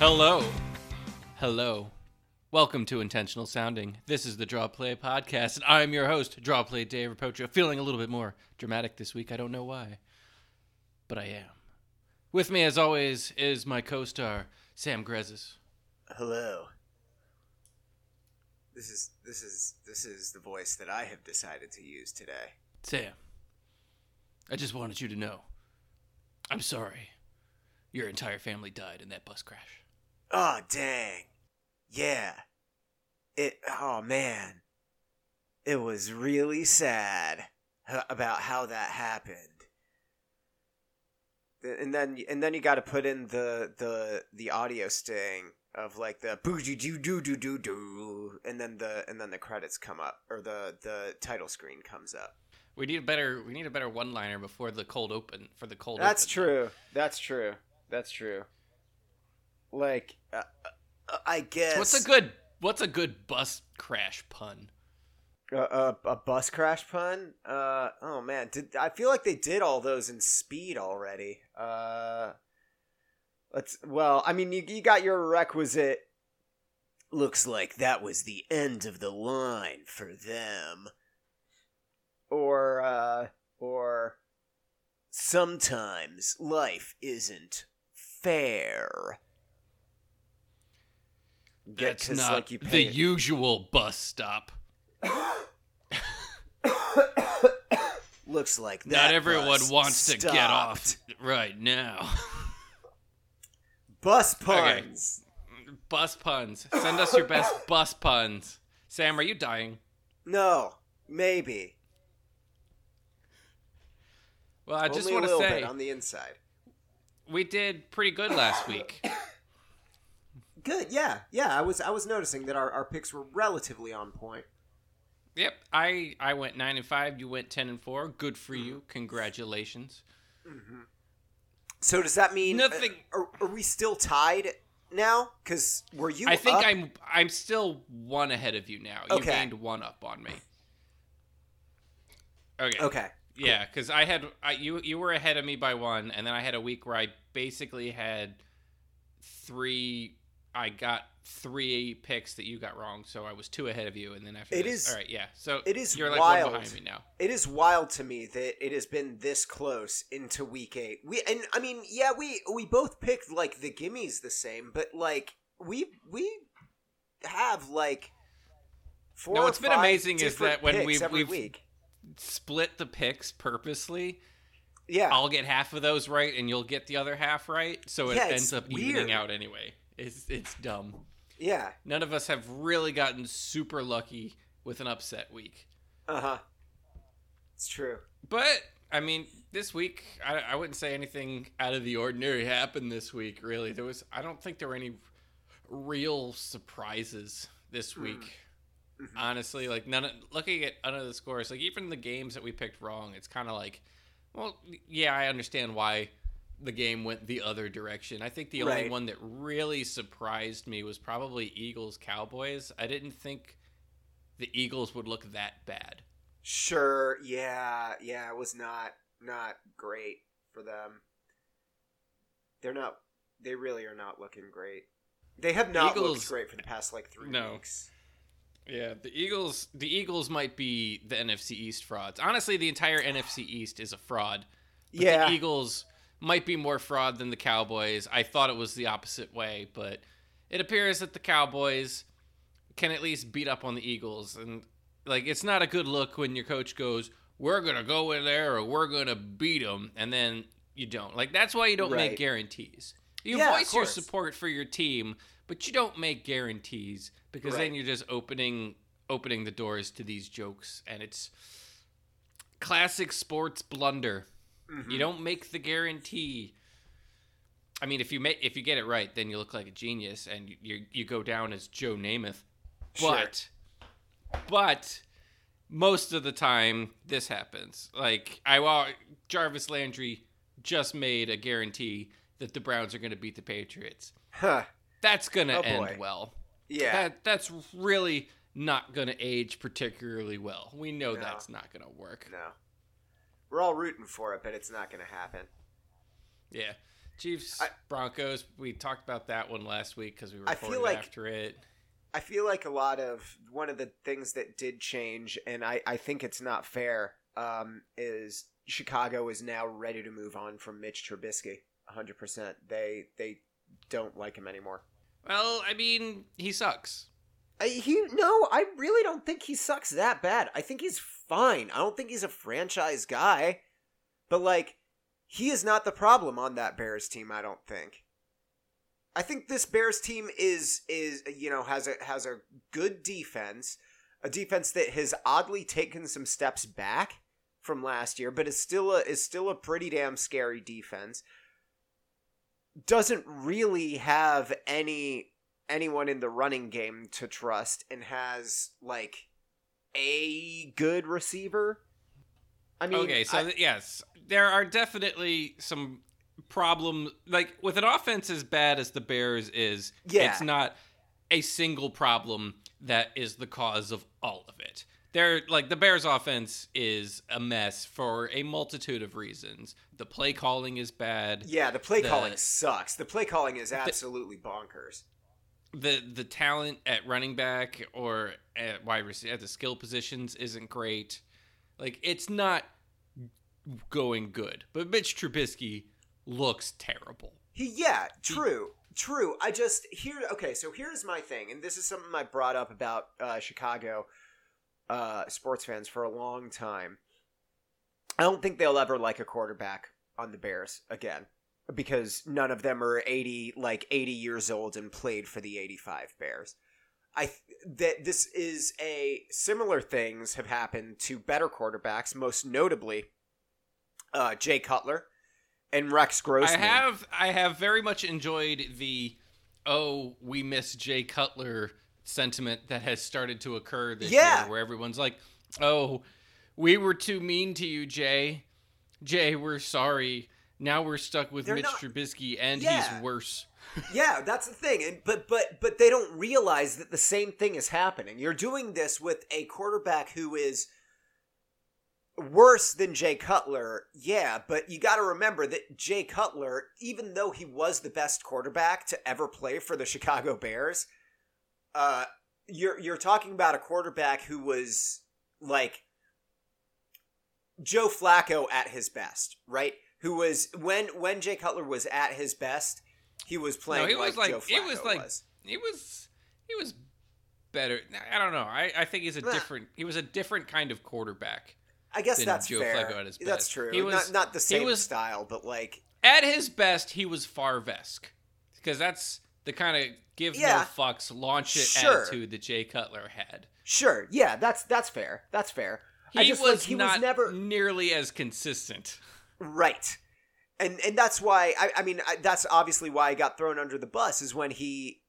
Hello. Hello. Welcome to Intentional Sounding. This is the Draw Play Podcast, and I'm your host, Draw Play Dave Rapocho. Feeling a little bit more dramatic this week. I don't know why, but I am. With me, as always, is my co star, Sam Grezis. Hello. This is this is this is the voice that I have decided to use today. Sam, I just wanted you to know I'm sorry. Your entire family died in that bus crash. Oh dang. Yeah. It oh man. It was really sad about how that happened. And then and then you got to put in the the the audio sting of like the boo doo doo doo doo doo doo and then the and then the credits come up or the the title screen comes up. We need a better we need a better one liner before the cold open for the cold That's open. true. That's true. That's true. Like, uh, uh, I guess. What's a good what's a good bus crash pun? a, a, a bus crash pun? Uh, oh man, did I feel like they did all those in Speed already? Uh, let's. Well, I mean, you you got your requisite. Looks like that was the end of the line for them. Or, uh, or. Sometimes life isn't fair. 'Cause, not like, you the pay- usual bus stop. Looks like Not everyone wants to get off right now. Bus Okay. puns. bus puns. Send us your best bus puns. Sam, are you dying? No, maybe. Well, I just want to say bit on the inside. we did pretty good last week. Good, yeah, yeah. I was I was noticing that our, our picks were relatively on point. Yep, I I went nine and five. You went ten and four. Good for you. Congratulations. So does that mean Nothing- uh, Are, are we still tied now? Because were you? I think up? I'm I'm still one ahead of you now. You gained one up on me. Okay. Okay. Yeah, because I had I, you you were ahead of me by one, and then I had a week where I basically had three. I got three picks that you got wrong, so I was two ahead of you, and then after It this- is- all right. Yeah, so it is you're like wild. one behind me now. It is wild to me that it has been this close into week eight. We and I mean, yeah, we we both picked like the gimmies the same, but like we we have like four. No, what's been amazing is that when picks we've- we've- week, Split the picks purposely. yeah, I'll get half of those right, and you'll get the other half right, so it Yeah, ends up weird. evening out anyway. It's it's dumb. yeah, None of us have really gotten super lucky with an upset week. uh huh. It's true. But I mean, this week I, I wouldn't say anything out of the ordinary happened this week. Really, there was. I don't think there were any real surprises this week. Honestly, like none. Of, looking at none of the scores, like even the games that we picked wrong, it's kind of like, well, yeah, I understand why the game went the other direction. I think the only one that really surprised me was probably Eagles Cowboys. I didn't think the Eagles would look that bad. Sure. Yeah. Yeah. It was not not great for them. They're not. They really are not looking great. They have not Eagles- looked great for the past like three No. weeks. Yeah, the Eagles. The Eagles might be the NFC East frauds. Honestly, the entire NFC East is a fraud. But Yeah. the Eagles might be more fraud than the Cowboys. I thought it was the opposite way, but it appears that the Cowboys can at least beat up on the Eagles, and like it's not a good look when your coach goes, "We're gonna go in there or we're gonna beat them," and then you don't. Like that's why you don't Right. make guarantees. You Yeah, voice your support for your team, but you don't make guarantees because then you're just opening opening the doors to these jokes, and it's classic sports blunder. Mm-hmm. You don't make the guarantee. I mean, if you make if you get it right, then you look like a genius, and you you, you go down as Joe Namath. Sure. But but most of the time, this happens. Like I Jarvis Landry just made a guarantee that the Browns are going to beat the Patriots. Huh. That's going to Oh, end boy. well. Yeah. That that's really not going to age particularly well. We know No. that's not going to work. no. We're all rooting for it, but it's not going to happen. Yeah. Chiefs I- Broncos. We talked about that one last week because we I feel like- after it. I feel like a lot of one of the things that did change, and I, I think it's not fair, um, is Chicago is now ready to move on from Mitch Trubisky. 100%. They they don't like him anymore. Well, I mean, he sucks. I, he no, I really don't think he sucks that bad. I think he's fine. I don't think he's a franchise guy, but like he is not the problem on that Bears team. I don't think. I think this Bears team is is you know has a has a good defense, a defense that has oddly taken some steps back from last year, but is still a is still a pretty damn scary defense. Doesn't really have any anyone in the running game to trust and has like a good receiver. I mean, okay, so I- th- yes, there are definitely some problems. Like with an offense as bad as the Bears is, Yeah. it's not a single problem that is the cause of all of it. They're like the Bears offense is a mess for a multitude of reasons. The play calling is bad. yeah, the play the- calling sucks. The play calling is absolutely bonkers. The the talent at running back or at wide receiver at the skill positions isn't great. Like it's not going good. But Mitch Trubisky looks terrible. He, yeah, true, true. I just here. Okay, so here's my thing, and this is something I brought up about uh, Chicago uh, sports fans for a long time. I don't think they'll ever like a quarterback on the Bears again because none of them are 80 like 80 years old and played for the 85 Bears. I th- that this is a similar things have happened to better quarterbacks, most notably uh, Jay Cutler and Rex Grossman. I have I have very much enjoyed the oh we miss Jay Cutler sentiment that has started to occur this Yeah. year, where everyone's like, oh, we were too mean to you, Jay. Jay, we're sorry. Now we're stuck with They're Mitch not- Trubisky, and Yeah. he's worse. yeah, that's the thing. And but but but they don't realize that the same thing is happening. You're doing this with a quarterback who is worse than Jay Cutler. Yeah, but you got to remember that Jay Cutler, even though he was the best quarterback to ever play for the Chicago Bears, uh you're you're talking about a quarterback who was like Joe Flacco at his best, right? Who was when when Jay Cutler was at his best, he was playing he like, was like- Joe it Flacco was like- was. he was he was better. I don't know. I, I think he's a Nah. different. He was a different kind of quarterback. I guess than that's Joe fair. Flacco at his That's true. He was- not not the same was- style, but like At his best, he was Favre-esque because that's the kind of give Yeah. no fucks, launch it Sure. attitude that Jay Cutler had. sure, yeah, that's that's fair. That's fair. He I just was like he not was never nearly as consistent. Right. And and that's why I, I mean I, that's obviously why I got thrown under the bus is when he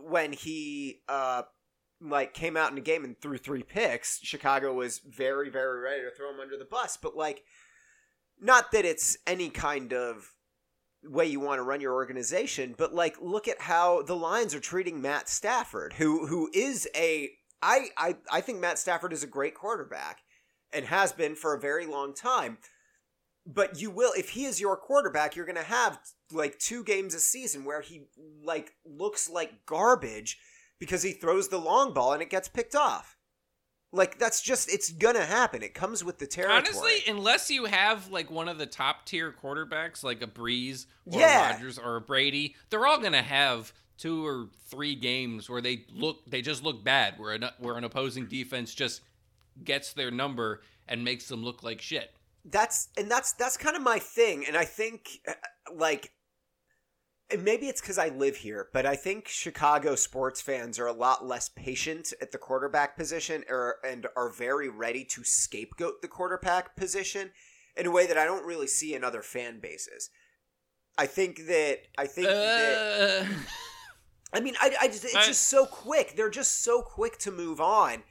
when he uh like came out in the game and threw three picks, Chicago was very very ready to throw him under the bus, but like not that it's any kind of way you want to run your organization, but like look at how the Lions are treating Matt Stafford, who who is a I I I think Matt Stafford is a great quarterback and has been for a very long time but you will if he is your quarterback you're going to have like two games a season where he like looks like garbage because he throws the long ball and it gets picked off like that's just it's going to happen it comes with the territory Honestly, unless you have like one of the top tier quarterbacks, like a Brees or Yeah. a Rodgers or a Brady, they're all gonna have two or three games where they look they just look bad, where an, where an opposing defense just gets their number and makes them look like shit. That's and that's that's kind of my thing and i think uh, like and maybe it's because i live here but i think chicago sports fans are a lot less patient at the quarterback position or and are very ready to scapegoat the quarterback position in a way that i don't really see in other fan bases i think that i think that Uh, I mean, I, I just, it's I- just so quick. They're just so quick to move on.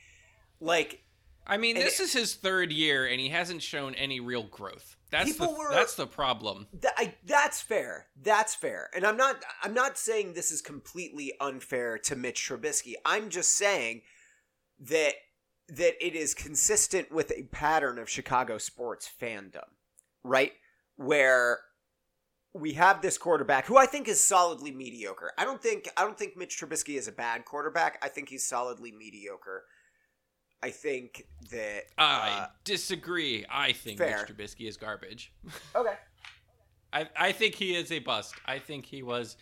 Like, I mean, this is his third year, and he hasn't shown any real growth. That's the were- that's the problem. Th- I, that's fair. That's fair. And I'm not I'm not saying this is completely unfair to Mitch Trubisky. I'm just saying that that it is consistent with a pattern of Chicago sports fandom, right? Where we have this quarterback who I think is solidly mediocre. I don't think I don't think Mitch Trubisky is a bad quarterback. I think he's solidly mediocre. I think that I uh, disagree. I think fair. Mitch Trubisky is garbage. okay. I I think he is a bust. I think he was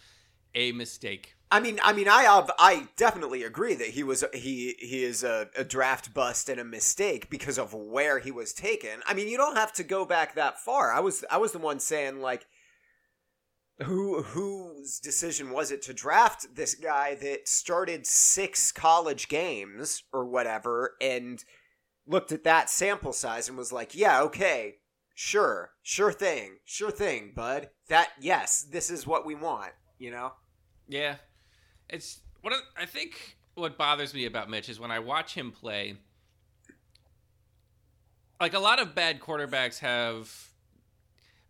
a mistake. I mean, I mean, I I definitely agree that he was he he is a, a draft bust and a mistake because of where he was taken. I mean, you don't have to go back that far. I was I was the one saying like, who whose decision was it to draft this guy that started six college games or whatever and looked at that sample size and was like, yeah, okay, sure, sure thing, sure thing, bud. That yes, this is what we want. You know. Yeah, it's what I- think. What bothers me about Mitch is when I watch him play. Like a lot of bad quarterbacks have,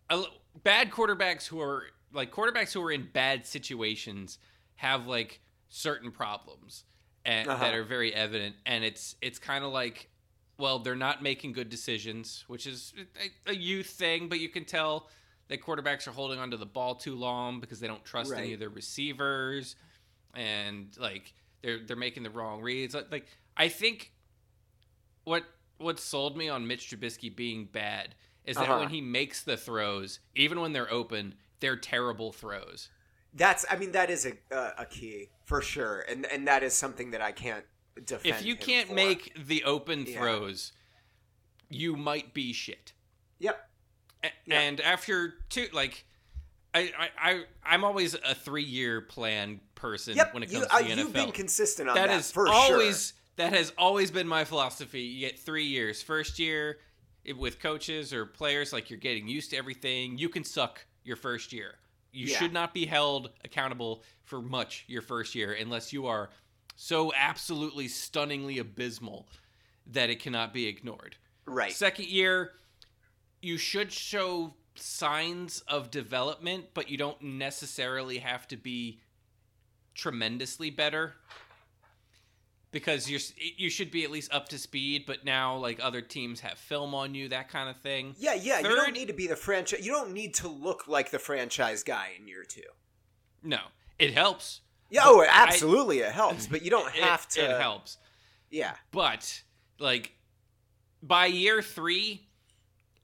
a bad quarterbacks who are like quarterbacks who are in bad situations have like certain problems and Uh-huh. that are very evident, and it's it's kind of like, well, they're not making good decisions, which is a, a youth thing, but you can tell that quarterbacks are holding onto the ball too long because they don't trust any of their receivers and like they're they're making the wrong reads like, like I think what what sold me on Mitch Trubisky being bad is that Uh-huh. when he makes the throws even when they're open they're terrible throws That's I mean that is a uh, a key for sure, and and that is something that I can't defend. if you can't for. make the open Yeah. throws you might be shit yep, A- Yeah. and after two like I, I, I I'm always a three year plan person yep, when it comes uh, to the NFL. you've been consistent on that that, is for always sure. that has always been my philosophy. You get three years. First year it- with coaches or players, like you're getting used to everything. You can suck your first year. You Yeah. should not be held accountable for much your first year unless you are so absolutely stunningly abysmal that it cannot be ignored. Right. Second year, you should show signs of development, but you don't necessarily have to be tremendously better because you're you should be at least up to speed. But now, like other teams have film on you, that kind of thing. yeah, yeah. You don't need to be the franchise. You don't need to look like the franchise guy in year two. No, it helps. Yeah, oh, absolutely, it helps, but you don't It- have to. It helps. Yeah, But like by year three,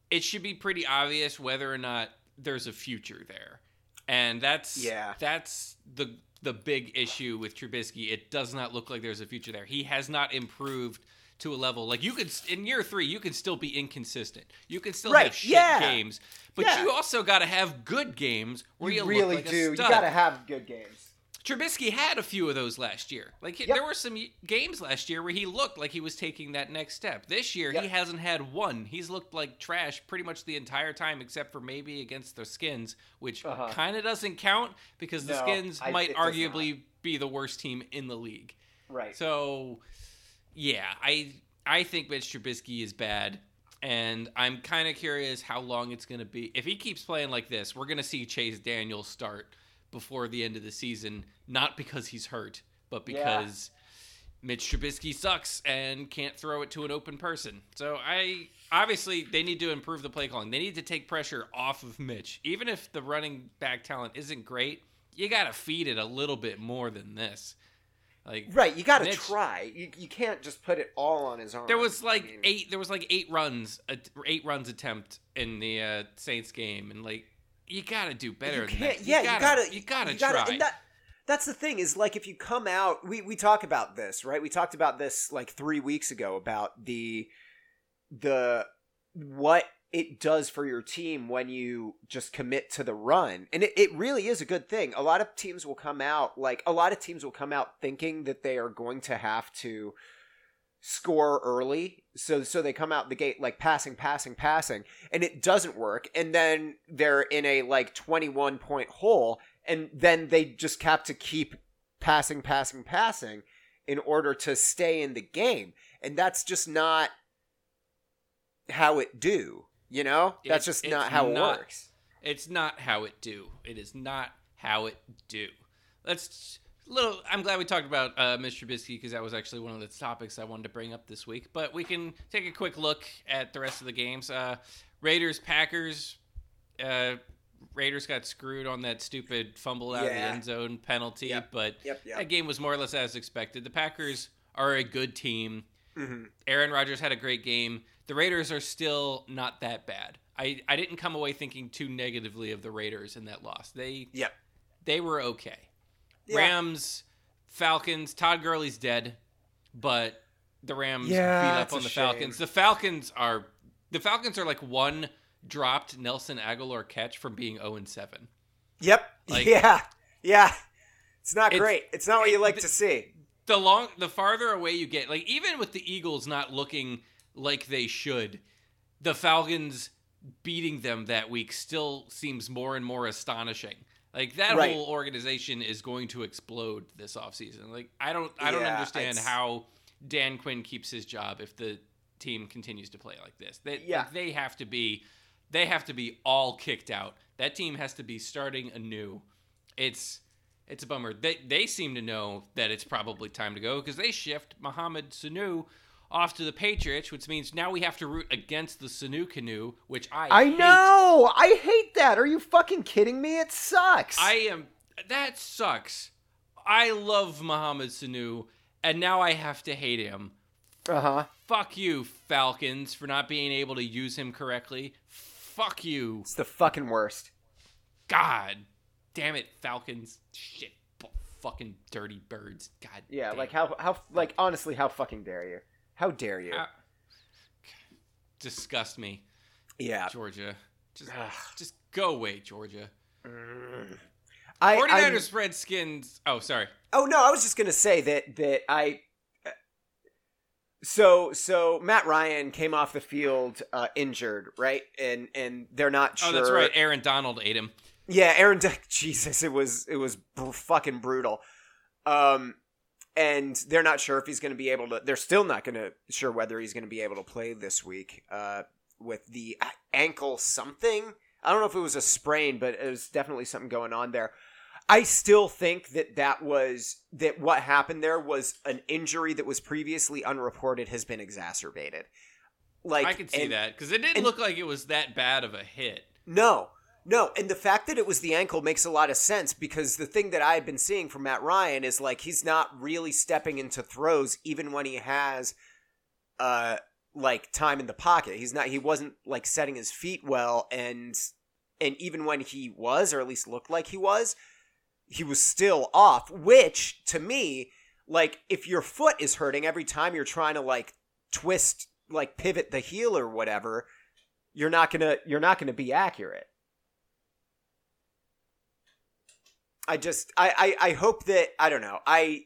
it should be pretty obvious whether or not there's a future there, and that's Yeah. that's the the big issue with Trubisky. It does not look like there's a future there. He has not improved to a level like you could in year three. You can still be inconsistent. You can still Right, have shit yeah. games, but Yeah. you also got to have good games where you, you look really like a do. You gotta have good games. Trubisky had a few of those last year. Like Yep. there were some games last year where he looked like he was taking that next step. This year he hasn't had one. He's looked like trash pretty much the entire time except for maybe against the Skins, which Uh-huh. kind of doesn't count because the No, Skins I- might arguably be the worst team in the league. Right. So, yeah, I I think Mitch Trubisky is bad, and I'm kind of curious how long it's going to be. If he keeps playing like this, we're going to see Chase Daniel start before the end of the season, not because he's hurt, but Yeah. because Mitch Trubisky sucks and can't throw it to an open person. So I obviously they need to improve the play calling. They need to take pressure off of Mitch, even if the running back talent isn't great. You got to feed it a little bit more than this. Like Right, you got to try. You, you can't just put it all on his arm. There was I like mean, eight. There was like eight runs, eight runs attempt in the uh, Saints game, and like you got to do better. You than that. Yeah, you gotta. You gotta you gotta try. That, that's the thing is like if you come out, we we talk about this, right? We talked about this like three weeks ago about the the what it does for your team when you just commit to the run. And it, it really is a good thing. A lot of teams will come out like a lot of teams will come out thinking that they are going to have to score early. So so they come out the gate like passing, passing, passing, and it doesn't work. And then they're in a like 21 point hole and then they just have to keep passing, passing, passing in order to stay in the game. And that's just not how it do. You know, that's just not how it not. works. It's not how it do. It is not how it do. Let's little. I'm glad we talked about uh, Mr. Trubisky because that was actually one of the topics I wanted to bring up this week. But we can take a quick look at the rest of the games. Uh, Raiders Packers. Uh, Raiders got screwed on that stupid fumble out of the end zone penalty, Yep. but Yep, yep. that game was more or less as expected. The Packers are a good team. Mhm. Aaron Rodgers had a great game. The Raiders are still not that bad. I, I didn't come away thinking too negatively of the Raiders in that loss. They Yep. they were okay. Yeah. Rams, Falcons. Todd Gurley's dead, but the Rams Yeah, beat up on the shame. Falcons. The Falcons are the Falcons are like one dropped Nelson Agholor catch from being zero and seven. Yep. Like- yeah. Yeah. It's not It's- great. It's not what you like th- to see. The long the farther away you get, like even with the Eagles not looking like they should, the Falcons beating them that week still seems more and more astonishing. Like that Right. whole organization is going to explode this offseason. Like I don't I don't Yeah, understand it's- how Dan Quinn keeps his job if the team continues to play like this. They Yeah. like, they have to be they have to be all kicked out. That team has to be starting anew. It's it's a bummer. They they seem to know that it's probably time to go because they shift Mohamed Sanu off to the Patriots, which means now we have to root against the Sanu canoe, which I I hate. know. I hate that. Are you fucking kidding me? It sucks. I am. That sucks. I love Mohamed Sanu, and now I have to hate him. Uh huh. Fuck you, Falcons, for not being able to use him correctly. Fuck you. It's the fucking worst. God damn it, Falcons. Shit. Fucking dirty birds. God Yeah. damn. Like how how like honestly, how fucking dare you? How dare you? Disgust me, yeah. Georgia. Just, Ugh. just go away, Georgia. I, 49ers, I'm- Redskins. Oh, sorry. Oh no, I was just gonna say that that I. So so Matt Ryan came off the field uh, injured, right? And and they're not sure. Oh, that's right. Aaron Donald ate him. Yeah, Aaron. Jesus, it was it was br- fucking brutal. Um, and they're not sure if he's going to be able to. They're still not going to sure whether he's going to be able to play this week. Uh, with the ankle something. I don't know if it was a sprain, but it was definitely something going on there. I still think that that was that what happened there was an injury that was previously unreported has been exacerbated. Like I can see and- that because it didn't and- look like it was that bad of a hit. No, no, and the fact that it was the ankle makes a lot of sense because the thing that I've been seeing from Matt Ryan is like he's not really stepping into throws even when he has uh like time in the pocket. He's not he wasn't like setting his feet well and and even when he was or at least looked like he was, he was still off, which to me like if your foot is hurting every time you're trying to like twist like pivot the heel or whatever, you're not gonna you're not gonna be accurate. I just I, I I hope that I don't know I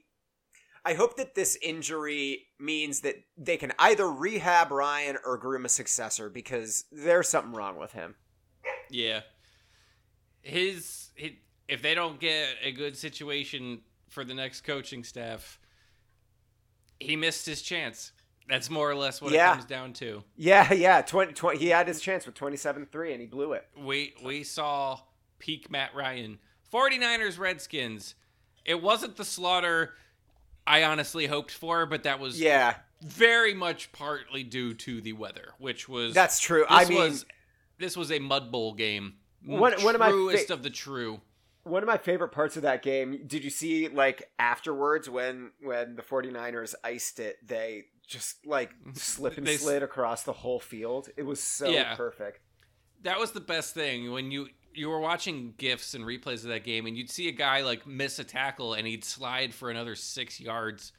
I hope that this injury means that they can either rehab Ryan or groom a successor because there's something wrong with him. Yeah, his, his if they don't get a good situation for the next coaching staff, he missed his chance. That's more or less what Yeah. it comes down to. Yeah, yeah. 20, 20 he had his chance with 27-3 and he blew it. We we saw peak Matt Ryan. 49ers Redskins. It wasn't the slaughter I honestly hoped for, but that was Yeah, very much partly due to the weather, which was that's true. I mean, was this was a mud bowl game. Mm, one- one of my truest fa- of the true. one of my favorite parts of that game did you see like afterwards when when the 49ers iced it they just like slip and slid across the whole field it was so Yeah. perfect That was the best thing when you you were watching gifs and replays of that game, and you'd see a guy like miss a tackle and he'd slide for another six yards,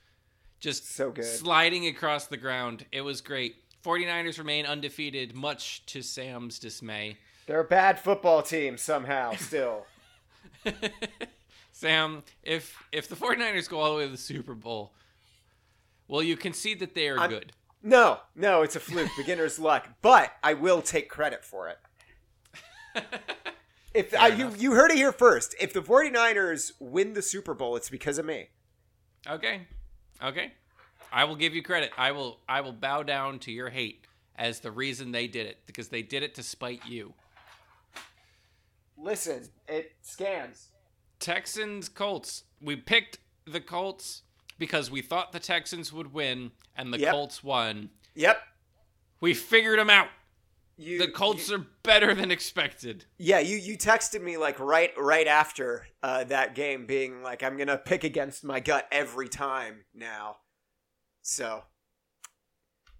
just So good. sliding across the ground. It was great. 49ers remain undefeated, much to Sam's dismay. they're a bad football team somehow still Sam, if if the 49ers go all the way to the Super Bowl, well, you concede that they are I'm- good. no no it's a fluke beginner's luck but i will take credit for it if I, you, you heard it here first if the 49ers win the super bowl it's because of me Okay. Okay. I will give you credit. I will I will bow down to your hate as the reason they did it because they did it to spite you. listen it scans Texans Colts. We picked the Colts because we thought the Texans would win and the Yep. Colts won. yep We figured them out. You, the Colts you, are better than expected. Yeah, you you texted me like right right after uh, that game, being like, "I'm gonna pick against my gut every time now." So,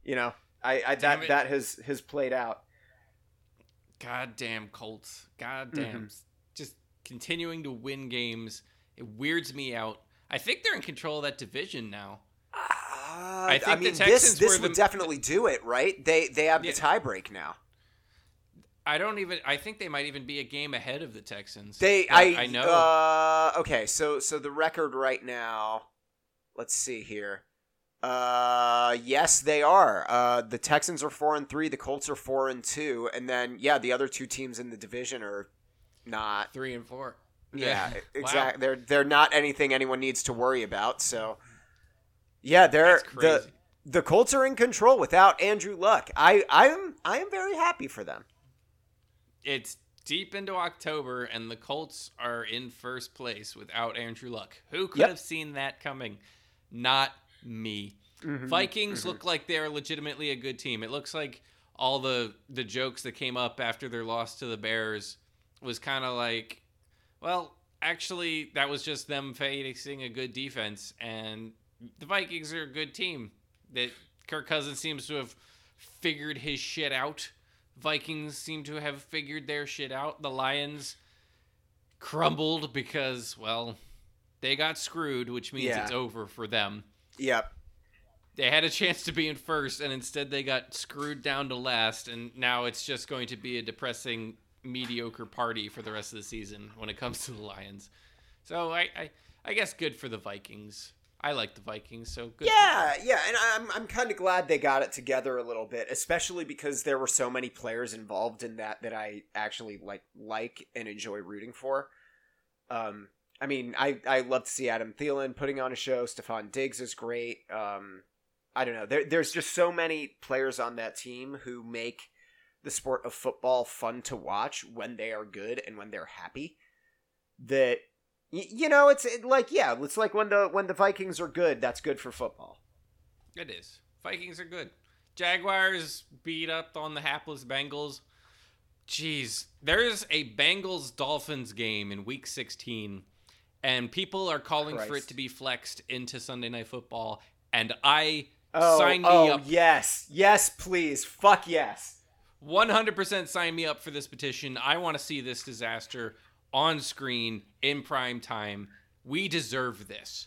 you know, I, I that it. that has has played out. Goddamn Colts. Goddamn. mm Just continuing to win games. It weirds me out. I think they're in control of that division now. Uh, I think I mean, this this would the, definitely do it, right? They they have yeah. the tiebreak now. I don't even. I think they might even be a game ahead of the Texans. They, I, I know. Uh, okay, so so the record right now. Let's see here. Uh, yes, they are. Uh, the Texans are four and three. The Colts are four and two, and then yeah, the other two teams in the division are not three and four. Yeah, exactly. Wow. They're they're not anything anyone needs to worry about. So, yeah, they're the the Colts are in control without Andrew Luck. I I'm I am very happy for them. It's deep into October, and the Colts are in first place without Andrew Luck. Who could yep. have seen that coming? Not me. Mm-hmm, Vikings mm-hmm. look like they're legitimately a good team. It looks like all the the jokes that came up after their loss to the Bears was kind of like, well, actually that was just them facing a good defense and the Vikings are a good team. That Kirk Cousins seems to have figured his shit out. Vikings seem to have figured their shit out. The Lions crumbled because, well, they got screwed, which means yeah. it's over for them. Yep. They had a chance to be in first, and instead they got screwed down to last, and now it's just going to be a depressing, mediocre party for the rest of the season when it comes to the Lions. So I, I, I guess good for the Vikings. I like the Vikings, so good. Yeah, yeah, and I'm I'm kind of glad they got it together a little bit, especially because there were so many players involved in that that I actually like like and enjoy rooting for. Um, I mean, I I love to see Adam Thielen putting on a show. Stefon Diggs is great. Um, I don't know. There, there's just so many players on that team who make the sport of football fun to watch when they are good and when they're happy. That you know, it's like yeah, it's like when the when the Vikings are good, that's good for football. It is. Vikings are good. Jaguars beat up on the hapless Bengals. Jeez, there's a Bengals Dolphins game in Week 16 and people are calling Christ. for it to be flexed into Sunday Night Football, and I oh, sign me oh, up. Yes, yes, please, fuck yes. 100% sign me up for this petition. I want to see this disaster on screen in prime time. We deserve this.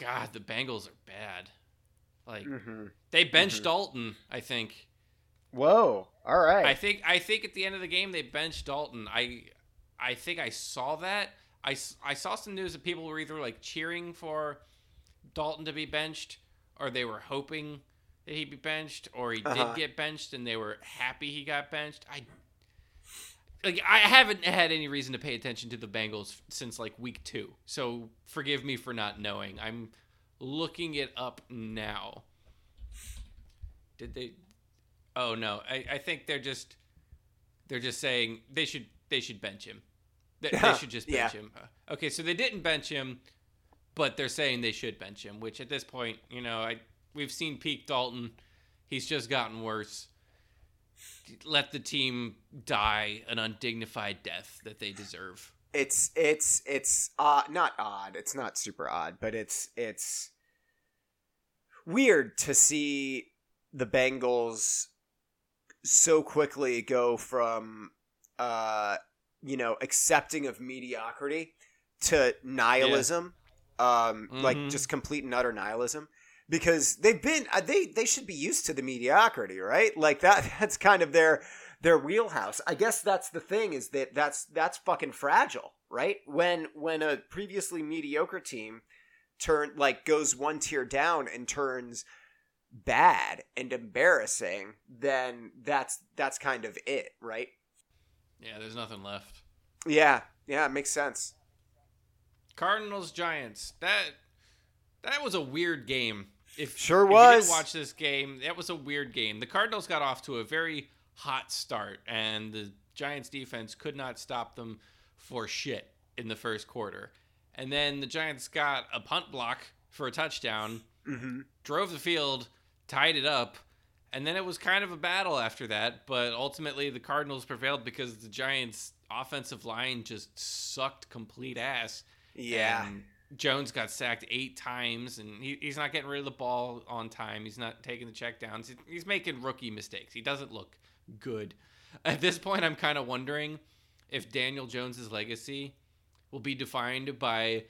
God, the Bengals are bad. Like mm-hmm. they benched mm-hmm. Dalton, I think. Whoa! All right. I think I think at the end of the game they benched Dalton. I I think I saw that. I, I saw some news that people were either like cheering for Dalton to be benched or they were hoping that he'd be benched or he uh-huh. did get benched and they were happy he got benched. I like I haven't had any reason to pay attention to the Bengals since like week 2. So forgive me for not knowing. I'm looking it up now. Did they Oh no. I, I think they're just they're just saying they should they should bench him. They, they should just bench yeah. him. Uh, okay, so they didn't bench him, but they're saying they should bench him. Which at this point, you know, I we've seen peak Dalton. He's just gotten worse. Let the team die an undignified death that they deserve. It's it's it's uh not odd. It's not super odd, but it's it's weird to see the Bengals so quickly go from uh, you know, accepting of mediocrity to nihilism, yeah. um, mm-hmm. like just complete and utter nihilism. Because they've been, uh, they they should be used to the mediocrity, right? Like that. That's kind of their their wheelhouse. I guess that's the thing is that that's that's fucking fragile, right? When when a previously mediocre team turn like goes one tier down and turns bad and embarrassing, then that's that's kind of it, right? Yeah, there's nothing left. Yeah, yeah, it makes sense. Cardinals Giants. That that was a weird game. If sure if was. Watch this game. That was a weird game. The Cardinals got off to a very hot start, and the Giants defense could not stop them for shit in the first quarter. And then the Giants got a punt block for a touchdown, mm-hmm. drove the field, tied it up, And then it was kind of a battle after that, but ultimately the Cardinals prevailed because the Giants' offensive line just sucked complete ass. Yeah. And Jones got sacked eight times, and he, he's not getting rid of the ball on time. He's not taking the checkdowns. He's making rookie mistakes. He doesn't look good. At this point, I'm kind of wondering if Daniel Jones's legacy will be defined by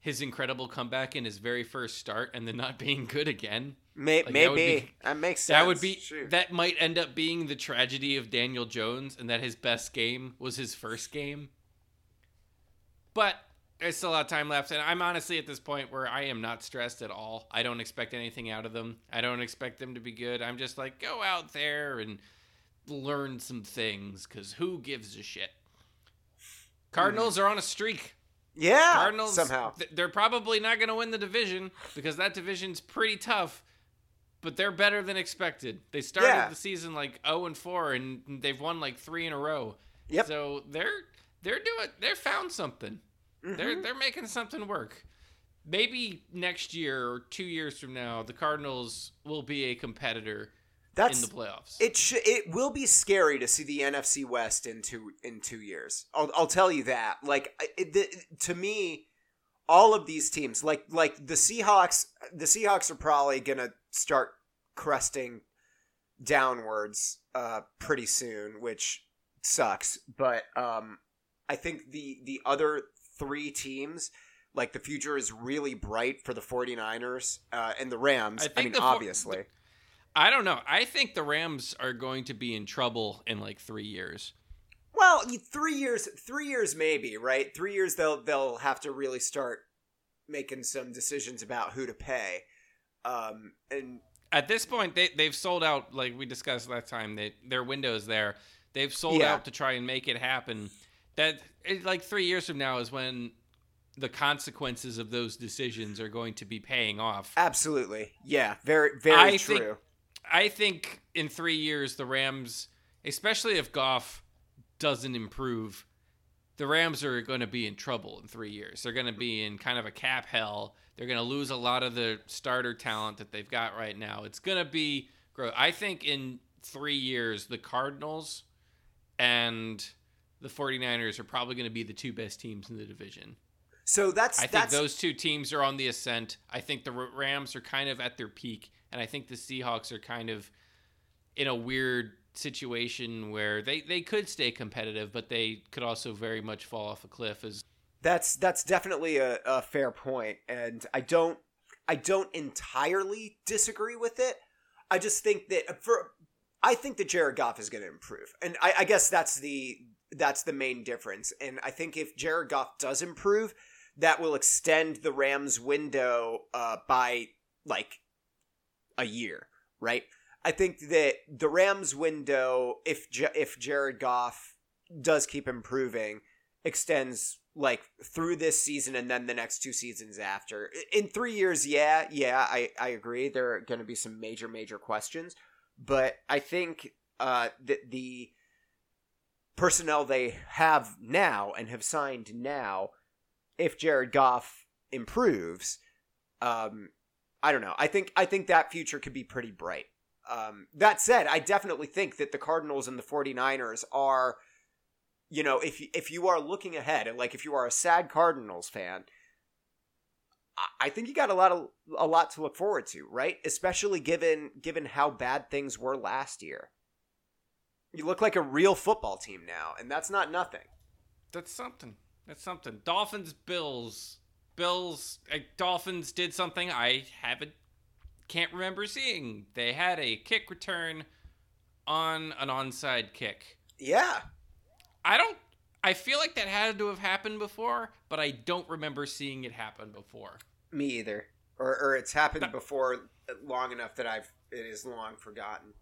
his incredible comeback in his very first start and then not being good again. May, Like, maybe that be- that makes sense. That would be that might end up being the tragedy of Daniel Jones and that his best game was his first game. But there's still a lot of time left and I'm honestly at this point where I am not stressed at all. I don't expect anything out of them. I don't expect them to be good. I'm just like go out there and learn some things cuz who gives a shit. Cardinals are on a streak. yeah. Cardinals somehow. th- they're probably not going to win the division because that division's pretty tough. But they're better than expected. They started Yeah. the season like 0 and 4 and they've won like 3 in a row. Yep. So they're they're doing they're found something. Mm-hmm. They're they're making something work. Maybe next year or 2 years from now the Cardinals will be a competitor That's in the playoffs. It sh- it will be scary to see the NFC West in two in two years. I'll I'll tell you that. Like it, the, to me, all of these teams, like like the Seahawks, the Seahawks are probably gonna start cresting downwards uh, pretty soon, which sucks. But um, I think the the other three teams. Like the future is really bright for the 49ers uh, and the Rams. I I, mean, the obviously. I don't know. I think the Rams are going to be in trouble in like 3 years. Well, three years, three years maybe, right? Three years they'll they'll have to really start making some decisions about who to pay. Um, and at this point they they've sold out like we discussed last time they their windows there they've sold Yeah. out to try and make it happen that it, like 3 years from now is when the consequences of those decisions are going to be paying off. Absolutely, yeah, very very I true. think- i think in 3 years the rams especially if goff doesn't improve the rams are going to be in trouble in 3 years. They're going to be in kind of a cap hell. They're going to lose a lot of the starter talent that they've got right now. It's going to be grow i think in 3 years the cardinals and the 49ers are probably going to be the two best teams in the division so that's I think that's those two teams are on the ascent. I think the Rams are kind of at their peak, and I think the Seahawks are kind of in a weird situation where they, they could stay competitive, but they could also very much fall off a cliff. As that's that's definitely a, a fair point, and I don't I don't entirely disagree with it. I just think that for I think that Jared Goff is going to improve, and I, I guess that's the that's the main difference. And I think if Jared Goff does improve, that will extend the Rams' window uh, by like a year, right? I think that the Rams' window, if J- if Jared Goff does keep improving, extends like through this season and then the next two seasons after. In three years, yeah, yeah, I, I agree. There are going to be some major, major questions, but I think uh, that the personnel they have now and have signed now, if Jared Goff improves, um, I don't know. I think I think that future could be pretty bright. Um, that said, I definitely think that the Cardinals and the 49ers are you know, if if you are looking ahead, like if you are a sad Cardinals fan, I- I think you got a lot of a lot to look forward to, right? Especially given given how bad things were last year. You look like a real football team now, and that's not nothing. that's something. That's something. Dolphins, Bills, Bills. Uh, Dolphins did something I haven't can't remember seeing. They had a kick return on an onside kick. Yeah, I don't. I feel like that had to have happened before, but I don't remember seeing it happen before. me either. Or or it's happened before long enough that I've it is long forgotten.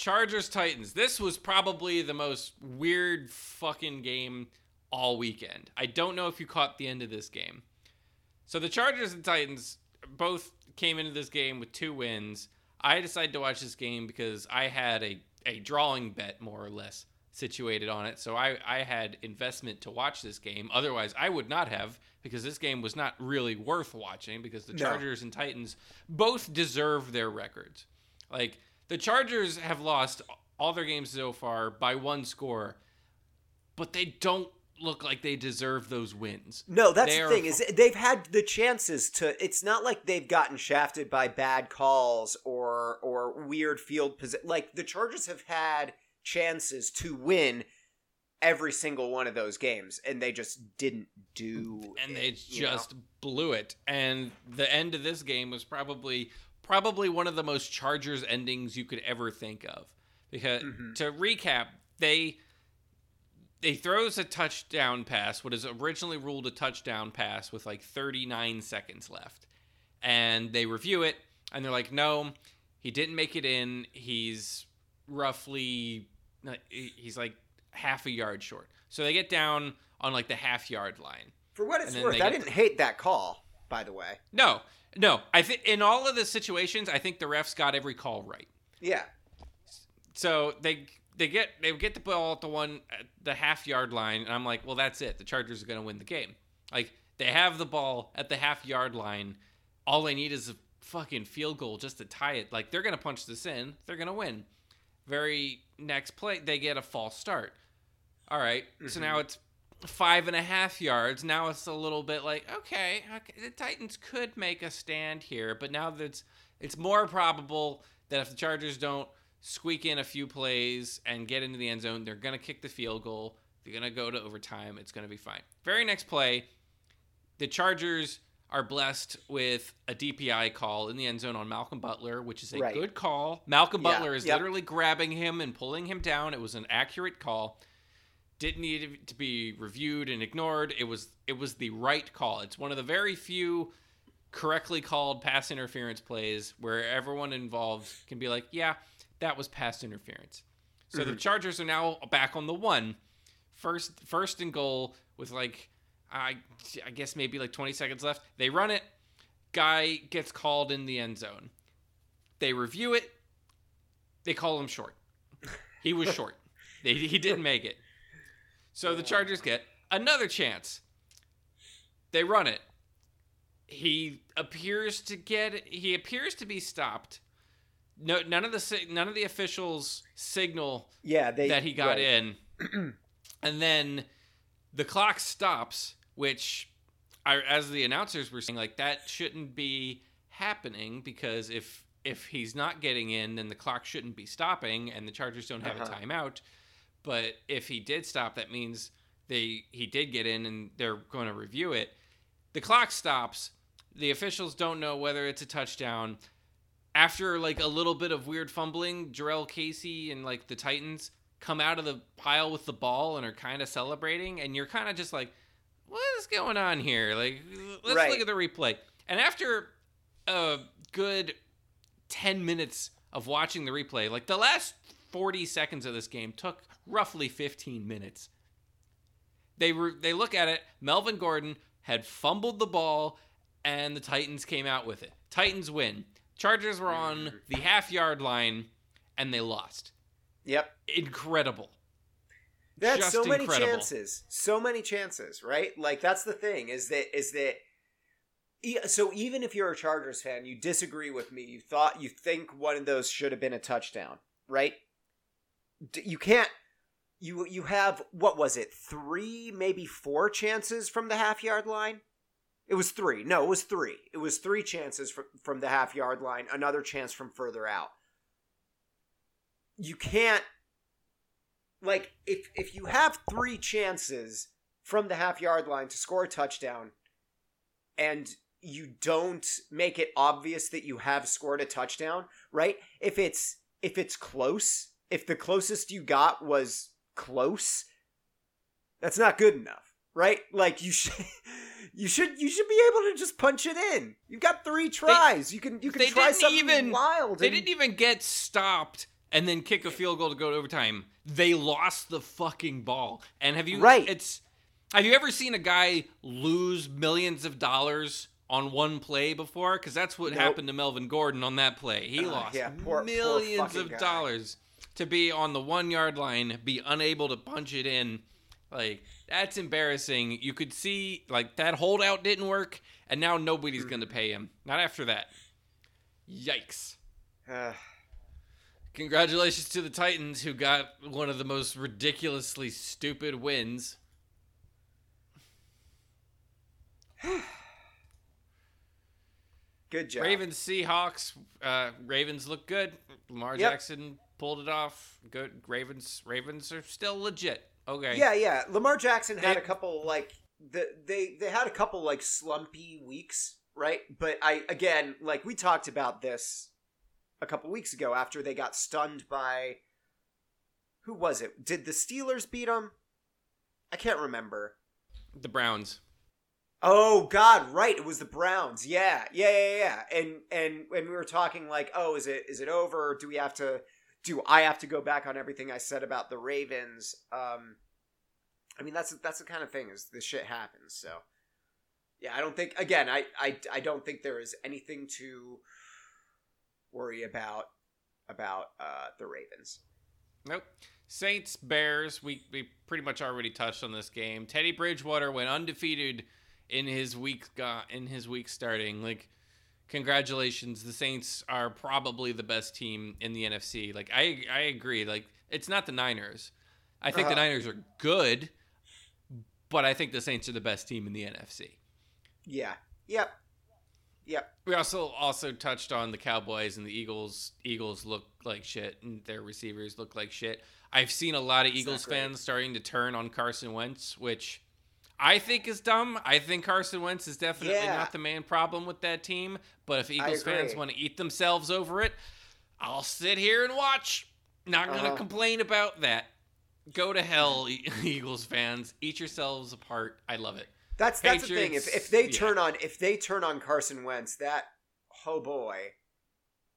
Chargers Titans. This was probably the most weird fucking game all weekend. I don't know if you caught the end of this game. So the Chargers and Titans both came into this game with two wins. I decided to watch this game because I had a, a drawing bet more or less situated on it. So I, I had investment to watch this game. Otherwise, I would not have because this game was not really worth watching because the No. Chargers and Titans both deserve their records. Like The Chargers have lost all their games so far by one score, but they don't look like they deserve those wins. No, that's They the thing fu- is they've had the chances to. It's not like they've gotten shafted by bad calls or or weird field position. Like the Chargers have had chances to win every single one of those games, and they just didn't do. and it, they you know? just blew it. And the end of this game was probably probably one of the most Chargers endings you could ever think of. Because Mhm. to recap, they they throws a touchdown pass, what is originally ruled a touchdown pass with like 39 seconds left. And they review it and they're like, "No, he didn't make it in. He's roughly he's like half a yard short." So they get down on like the half yard line. For what it's worth, I didn't hate that call. By the way, No, no. I think in all of the situations, I think the refs got every call right. yeah, So they they get they get the ball at the one at the half yard line, and I'm like, well, that's it. The Chargers are going to win the game. Like they have the ball at the half yard line. All they need is a fucking field goal just to tie it. Like they're going to punch this in. They're going to win. Very next play, they get a false start. All right, so Mhm. now it's five and a half yards. Now it's a little bit like okay, okay, the Titans could make a stand here, but now that's it's more probable that if the Chargers don't squeak in a few plays and get into the end zone, they're gonna kick the field goal. They're gonna go to overtime. It's gonna be fine. Very next play, the Chargers are blessed with a DPI call in the end zone on Malcolm Butler, which is a Right. good call. Malcolm Yeah, Butler is yep. literally grabbing him and pulling him down. It was an accurate call didn't need to be reviewed and ignored. It was it was the right call. It's one of the very few correctly called pass interference plays where everyone involved can be like, yeah, that was pass interference. So the Mhm. Chargers are now back on the one, first first and goal with like I I guess maybe like 20 seconds left. They run it. Guy gets called in the end zone. They review it. They call him short. He was short. They, he didn't make it. So the Chargers get another chance. They run it. He appears to get. He appears to be stopped. No, none of the none of the officials signal yeah, they that he got right. in, and then the clock stops, which, I, as the announcers were saying, like that shouldn't be happening because if if he's not getting in, then the clock shouldn't be stopping, and the Chargers don't have Uh-huh. a timeout. But if he did stop, that means they he did get in, and they're going to review it. The clock stops. The officials don't know whether it's a touchdown. After like a little bit of weird fumbling, Jurrell Casey and like the Titans come out of the pile with the ball and are kind of celebrating, and you're kind of just like, what is going on here? Like, let's Right. look at the replay. And after a good 10 minutes of watching the replay, like the last 40 seconds of this game took roughly 15 minutes. They were they look at it, Melvin Gordon had fumbled the ball and the Titans came out with it. Titans win. Chargers were on the half yard line and they lost. Yep. Incredible. Had Just so many incredible. chances, so many chances, right? Like that's the thing is that is that. So even if you're a Chargers fan, you disagree with me. You thought you think one of those should have been a touchdown, right? You can't. You you have what was it? Three, maybe four chances from the half yard line. It was three. No, it was three. It was three chances from from the half yard line. Another chance from further out. You can't like if if you have three chances from the half yard line to score a touchdown and you don't make it obvious that you have scored a touchdown right if it's if it's close if the closest you got was close that's not good enough right like you should you should you should be able to just punch it in you've got three tries you can you can they try didn't something even- wild They and- didn't even get stopped and then kick a field goal to go to overtime. They lost the fucking ball. And have you Right. it's have you ever seen a guy lose millions of dollars on one play before? Because that's what Nope. happened to Melvin Gordon on that play. He Uh, lost yeah, poor- poor millions fucking of guy. dollars to be on the one yard line, be unable to punch it in. Like that's embarrassing. You could see like that holdout didn't work, and now nobody's Mm. gonna pay him. Not after that. Yikes. Congratulations to the Titans who got one of the most ridiculously stupid wins. Good job. Ravens Seahawks. Uh, Ravens look good. Lamar Yep. Jackson pulled it off. Good. Ravens. Ravens are still legit. Okay. Yeah, yeah. Lamar Jackson had They- a couple like the they they had a couple like slumpy weeks, right? But I again, like we talked about this a couple weeks ago after they got stunned by who was it? Did the Steelers beat them? I can't remember. The Browns. Oh God, right. It was the Browns. Yeah, yeah, yeah, yeah. And and when we were talking like, oh, is it is it over? Do we have to? Do I have to go back on everything I said about the Ravens? Um, I mean that's that's the kind of thing is this shit happens. So yeah, I don't think again. I I I don't think there is anything to worry about about uh the Ravens. Nope. Saints Bears. We we pretty much already touched on this game. Teddy Bridgewater went undefeated in his week go- in his week starting. Like, congratulations. The Saints are probably the best team in the NFC. Like, I I agree. Like, it's not the Niners. I think the Uh-huh. Niners are good, but I think the Saints are the best team in the NFC. Yeah. Yep. Yep. We also also touched on the Cowboys and the Eagles. Eagles look like shit, and their receivers look like shit. I've seen a lot of It's Eagles fans starting to turn on Carson Wentz, which I think is dumb. I think Carson Wentz is definitely Yeah. not the main problem with that team. But if Eagles fans want to eat themselves over it, I'll sit here and watch. Not gonna Uh-huh. complain about that. Go to hell, Eagles fans. Eat yourselves apart. I love it. That's that's the thing. If if they yeah. turn on if they turn on Carson Wentz, that oh boy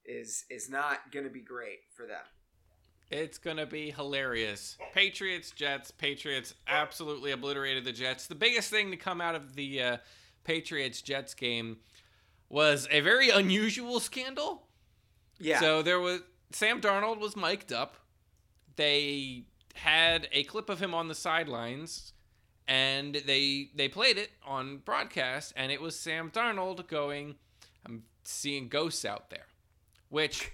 is is not going to be great for them. It's gonna be hilarious. Patriots, Jets, Patriots absolutely obliterated the Jets. The biggest thing to come out of the uh, Patriots Jets game was a very unusual scandal. Yeah. So there was Sam Darnold was mic'd up. They had a clip of him on the sidelines, and they they played it on broadcast, and it was Sam Darnold going, "I'm seeing ghosts out there," which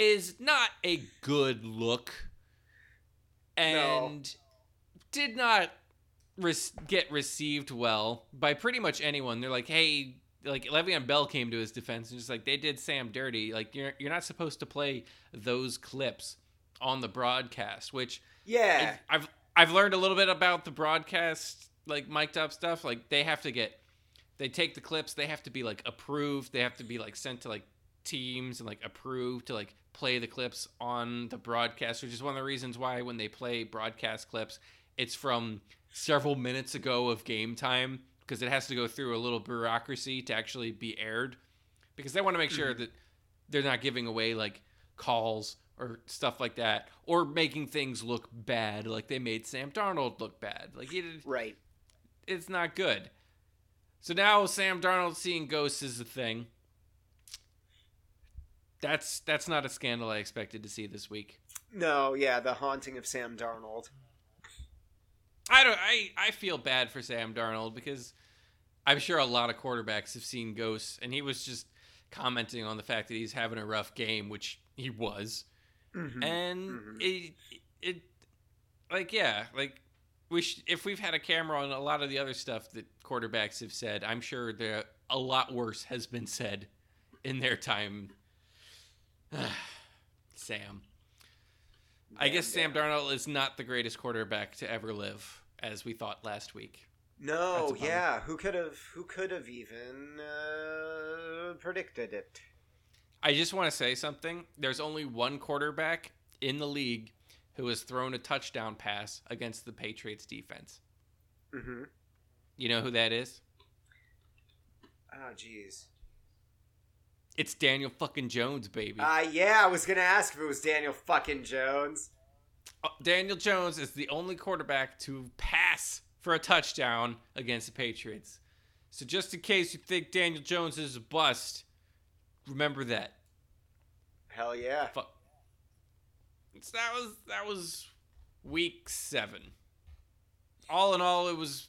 is not a good look, and did not res- get received well by pretty much anyone. They're like, "Hey." Like Le'Veon Bell came to his defense and just like they did Sam dirty. Like you're you're not supposed to play those clips on the broadcast, which yeah. I've I've learned a little bit about the broadcast like mic'd up stuff. Like they have to get they take the clips, they have to be like approved, they have to be like sent to like teams and like approved to like play the clips on the broadcast, which is one of the reasons why when they play broadcast clips, it's from several minutes ago of game time because it has to go through a little bureaucracy to actually be aired. Because they want to make sure mm-hmm. that they're not giving away like calls or stuff like that or making things look bad like they made Sam Darnold look bad. Like it, Right. it's not good. So now Sam Darnold seeing ghosts is a thing that's that's not a scandal I expected to see this week No, yeah, the haunting of Sam Darnold. I don't I I feel bad for Sam Darnold because I'm sure a lot of quarterbacks have seen ghosts and he was just commenting on the fact that he's having a rough game which he was Mhm. and Mhm. it it like yeah like we sh- if we've had a camera on a lot of the other stuff that quarterbacks have said i'm sure there a lot worse has been said in their time sam i Damn, guess sam damn. darnold is not the greatest quarterback to ever live as we thought last week No, That's a bummer. yeah. Who could have who could have even uh, predicted it? i just want to say something there's only one quarterback in the league who has thrown a touchdown pass against the patriots defense Mhm. you know who that is Oh jeez. It's Daniel fucking Jones, baby. Uh yeah, I was going to ask if it was Daniel fucking Jones. Uh, Daniel Jones is the only quarterback to pass for a touchdown against the Patriots. So just in case you think Daniel Jones is a bust, remember that. Hell yeah. Fuck. So that was that was week seven. All in all, it was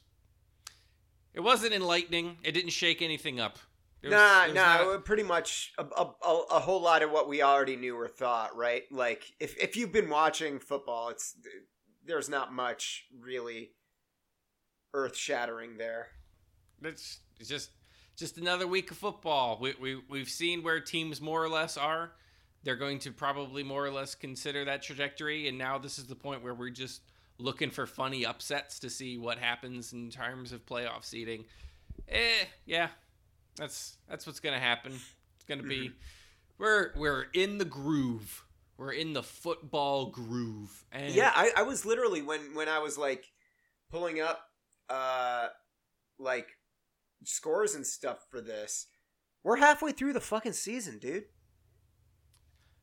it wasn't enlightening. It didn't shake anything up. Was- nah, nah. not- Pretty much a, a, a, a whole lot of what we already knew or thought, right? Like if if you've been watching football, it's there's not much really earth shattering there. It's it's just just another week of football. We we we've seen where teams more or less are. They're going to probably more or less consider that trajectory, and now this is the point where we're just looking for funny upsets to see what happens in terms of playoff seeding. Eh, yeah, that's that's what's gonna happen. It's gonna be we're we're in the groove. We're in the football groove. And Yeah, I, I was literally when when I was like pulling up uh like scores and stuff for this. We're halfway through the fucking season, dude.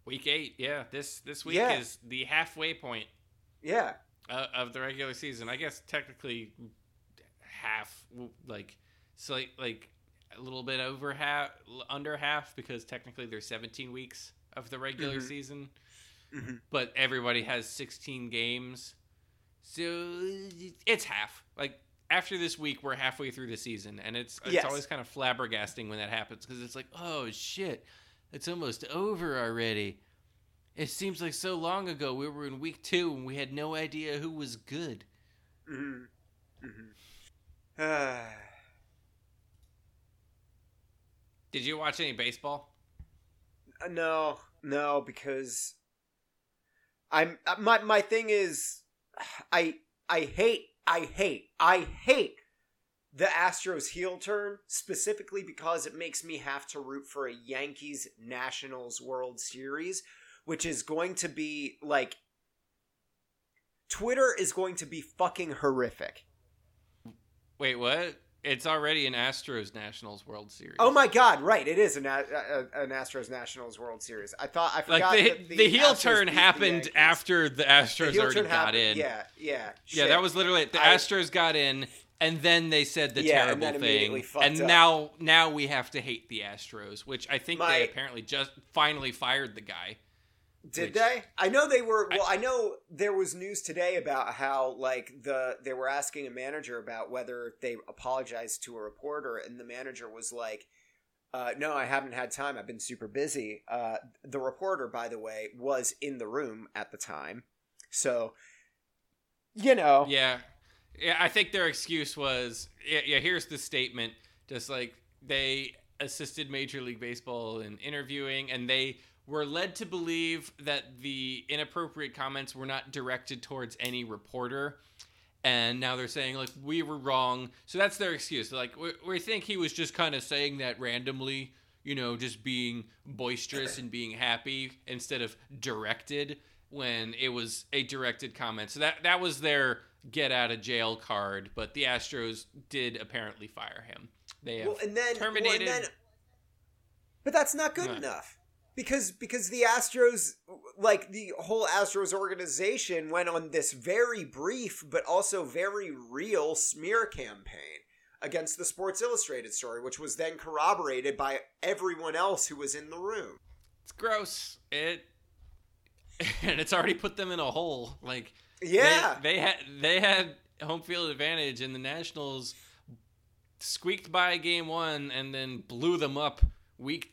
week eight. Yeah, this this week Yeah. is the halfway point. Yeah. uh, of the regular season. I guess technically half, like slight, like a little bit over half, under half, because technically there's 17 weeks of the regular Mhm. season, Mhm. but everybody has 16 games, so it's half. Like after this week, we're halfway through the season, and it's it's Yes. always kind of flabbergasting when that happens because it's like, oh shit, it's almost over already. It seems like so long ago we were in week two and we had no idea who was good. Mhm. Mhm. Did you watch any baseball? Uh, no, no, because I'm uh, my my thing is I I hate I hate I hate the Astros heel turn specifically because it makes me have to root for a Yankees Nationals World Series, which is going to be like Twitter is going to be fucking horrific. Wait, what? It's already an Astros Nationals World Series. Oh my god, right, it is an, a, a- an Astros Nationals World Series. I thought I forgot Like the, that the, heel Astros turn beat the happened after the The Astros already got happened- in. Yeah, yeah. Yeah, that was literally it. The I- Astros got in, and then they said the Yeah, terrible immediately thing, and up. now now we have to hate the Astros, which I think My- they apparently just finally fired the guy. Did which- they? I know they were. I- Well, I, know there was news today about how like the they were asking a manager about whether they apologized to a reporter, and the manager was like, uh, "No, I haven't had time. I've been super busy." Uh, the reporter, by the way, was in the room at the time, so you know, Yeah, yeah. I think their excuse was, yeah, yeah. Here's the statement: just like they assisted Major League Baseball in interviewing, and they were led to believe that the inappropriate comments were not directed towards any reporter. And now they're saying like we were wrong, so that's their excuse. Like we, we think he was just kind of saying that randomly, you know, just being boisterous and being happy instead of directed when it was a directed comment. So that that was their get out of jail card. But the Astros did apparently fire him. They have well, and then terminated. Well, and then, but that's not good What? enough because because the Astros, like the whole Astros organization, went on this very brief but also very real smear campaign against the Sports Illustrated story, which was then corroborated by everyone else who was in the room. it's gross. It and it's already put them in a hole. Like Yeah, they, they had they had home field advantage, and the Nationals squeaked by game one and then blew them up week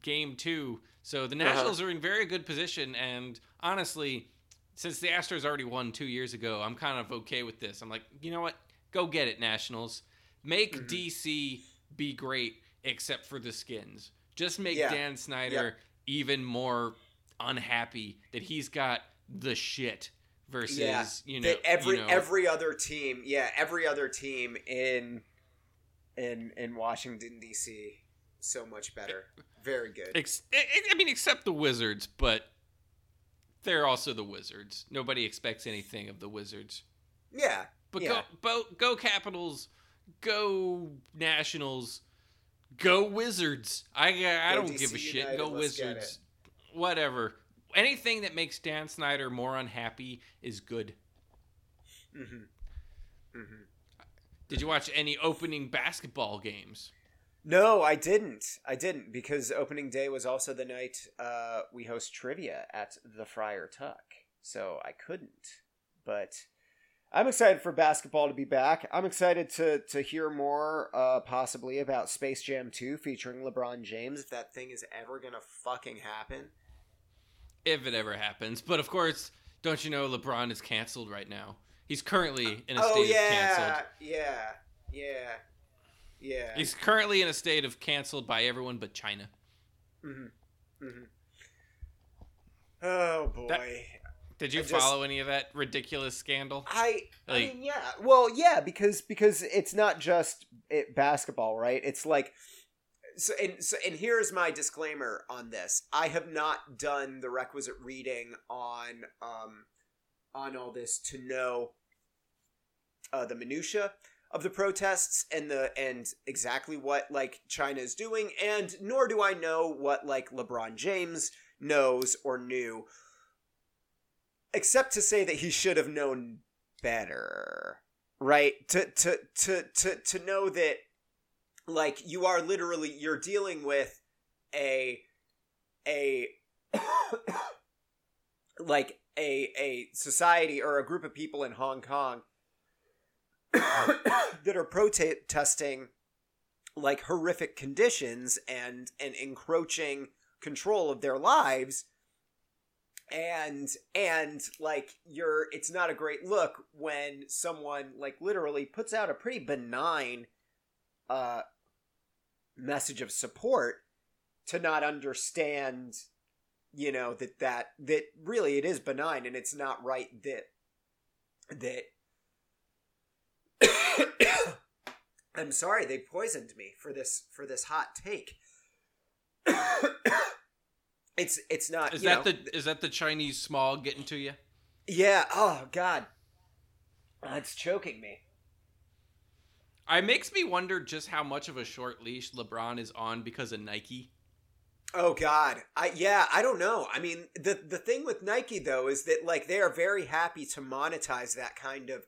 game two. So the Nationals are in very good position, and honestly, since the Astros already won two years ago, I'm kind of okay with this. I'm like, you know what? Go get it, Nationals. Make Mhm. DC be great, except for the skins. Just make Yeah. Dan Snyder even more unhappy that he's got the shit versus Yeah. you know that every you know, every other team, yeah, every other team in in in Washington D.C. so much better, very good. Ex- I mean, except the Wizards, but they're also the Wizards. Nobody expects anything of the Wizards. Yeah, But Yeah. go, bo- go Capitals, go Nationals, go Wizards. I I Go don't give a DC shit. United, go Wizards. Whatever. Anything that makes Dan Snyder more unhappy is good. hmm hmm Did you watch any opening basketball games? No, I didn't. I didn't because opening day was also the night uh, we host trivia at the Friar Tuck, so I couldn't. But I'm excited for basketball to be back. I'm excited to to hear more, uh, possibly about Space Jam 2 featuring LeBron James. If that thing is ever gonna fucking happen, if it ever happens. But of course, don't you know LeBron is canceled right now? He's currently in a oh state yeah, of canceled. yeah, yeah, yeah. He's currently in a state of canceled by everyone but China. Mm-hmm. Mm-hmm. Oh boy. That- Did you just- follow any of that ridiculous scandal? I, I mean, yeah. Well, yeah, because because it's not just it, basketball, right? It's like so and so and here's my disclaimer on this. I have not done the requisite reading on um on all this to know uh the minutia of the protests and the and exactly what like China is doing and nor do I know what like LeBron James knows or knew except to say that he should have known better right? To to to to to know that like you are literally you're dealing with a a like a a society or a group of people in Hong Kong that are protesting like horrific conditions and and encroaching control of their lives. And and like you're it's not a great look when someone like literally puts out a pretty benign uh message of support to not understand you know that that that really it is benign and it's not right that that I'm sorry they poisoned me for this for this hot take it's it's not Is that know, the is that the Chinese smog getting to you? yeah oh god it's choking me It makes me wonder just how much of a short leash LeBron is on because of Nike. Oh God, I yeah, I don't know. I mean, the the thing with Nike though is that like they are very happy to monetize that kind of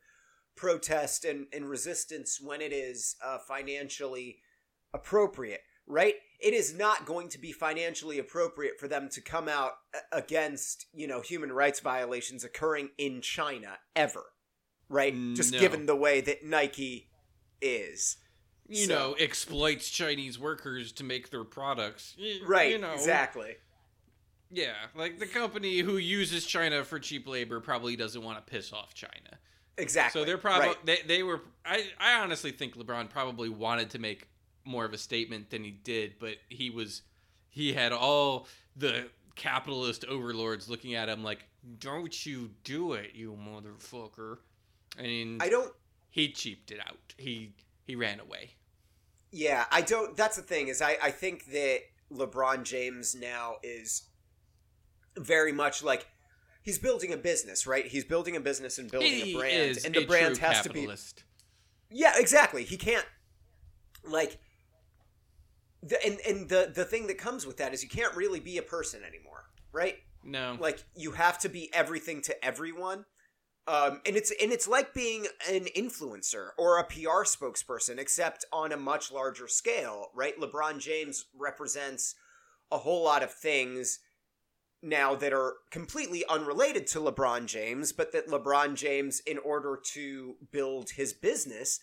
protest and, and resistance when it is uh, financially appropriate, right? It is not going to be financially appropriate for them to come out a- against you know human rights violations occurring in China ever, right? Just given the way that Nike is. You So- know, exploits Chinese workers to make their products. Right, You know, exactly. Yeah, like the company who uses China for cheap labor probably doesn't want to piss off China. Exactly. So they're probably right. they, they were I, I honestly think LeBron probably wanted to make more of a statement than he did, but he was he had all the capitalist overlords looking at him like, "Don't you do it, you motherfucker." And I don't he cheaped it out. He he ran away. Yeah, I don't. That's the thing is, I I think that LeBron James now is very much like he's building a business, right? He's building a business and building he a brand, and the brand has to be. capitalist. Yeah, exactly. He can't like. The, and and the the thing that comes with that is you can't really be a person anymore, right? No. like you have to be everything to everyone um, and it's and it's like being an influencer or a PR spokesperson, except on a much larger scale, right? LeBron James represents a whole lot of things now that are completely unrelated to LeBron James, but that LeBron James, in order to build his business,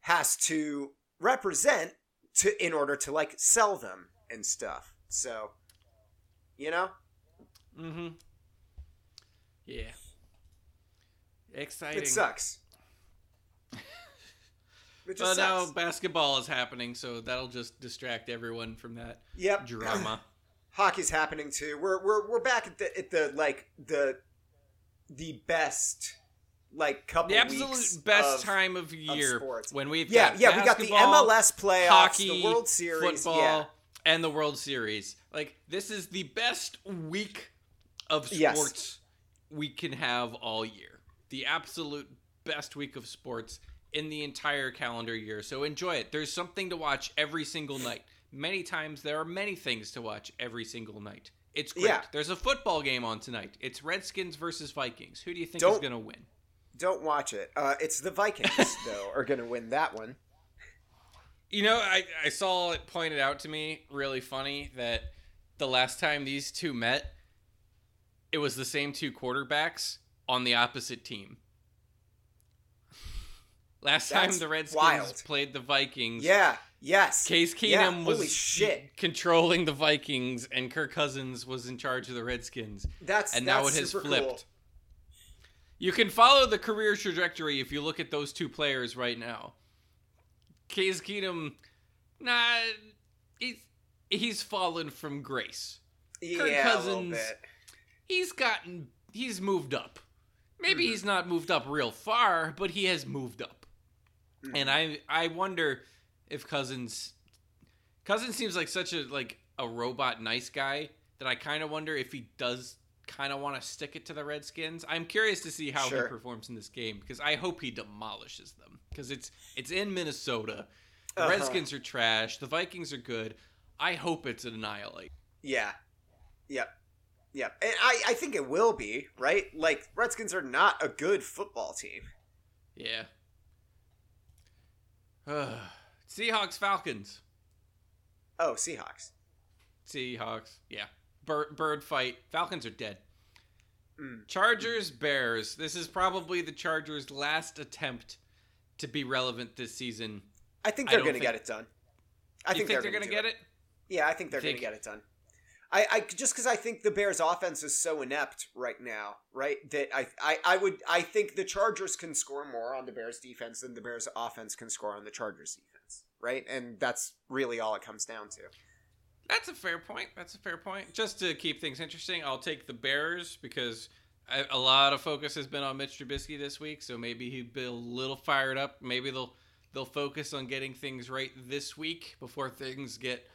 has to represent to in order to like sell them and stuff. So, you know. Mm-hmm. Yeah. Exciting. It sucks. It But just now basketball is happening, so that'll just distract everyone from that Yep. drama. Hockey's happening too. We're we're we're back at the at the like the the best like couple the absolute best of- time of year sports. when we've Yeah, got yeah, we got the MLS playoffs, hockey, the World Series, football, yeah. and the World Series. Like this is the best week of Yes. sports we can have all year. The absolute best week of sports in the entire calendar year. So enjoy it. There's something to watch every single night. Many times there are many things to watch every single night. It's great. Yeah. There's a football game on tonight. It's Redskins versus Vikings. Who do you think is Don't- going to win? Don't watch it. Uh, it's the Vikings though are going to win that one. You know, I, I saw it pointed out to me really funny that the last time these two met, it was the same two quarterbacks on the opposite team. Last That's time the Redskins wild. played the Vikings, Yeah. Yes. Case Yeah, Keenum was holy shit. controlling the Vikings, and Kirk Cousins was in charge of the Redskins. That's and now it has flipped. cool. You can follow the career trajectory if you look at those two players right now. Case Keenum, nah, he's he's fallen from grace. Yeah, Kirk a Cousins- little bit. He's gotten, he's moved up. Maybe Mm-hmm. he's not moved up real far, but he has moved up. Mm-hmm. And I I wonder if Cousins Cousins seems like such a like a robot nice guy that I kind of wonder if he does kind of want to stick it to the Redskins. I'm curious to see how Sure. he performs in this game because I hope he demolishes them because it's it's in Minnesota. The Uh-huh. Redskins are trash. The Vikings are good. I hope it's an annihilate. Yeah. Yep. Yep. And I, I think it will be, right? Like, Redskins are not a good football team. Yeah. Seahawks Falcons. Oh, Seahawks. Seahawks. Yeah. Bird, bird fight. Falcons are dead. Mm. Chargers Bears. This is probably the Chargers' last attempt to be relevant this season. I think they're going to get it done. I you think, think they're, they're going to get it? Yeah, I think they're going to get it done. I, I just because I think the Bears' offense is so inept right now, right? That I, I, I would, I think the Chargers can score more on the Bears' defense than the Bears' offense can score on the Chargers' defense, right? And that's really all it comes down to. That's a fair point. That's a fair point. Just to keep things interesting, I'll take the Bears because I, a lot of focus has been on Mitch Trubisky this week. So maybe he'd be a little fired up. Maybe they'll they'll focus on getting things right this week before things get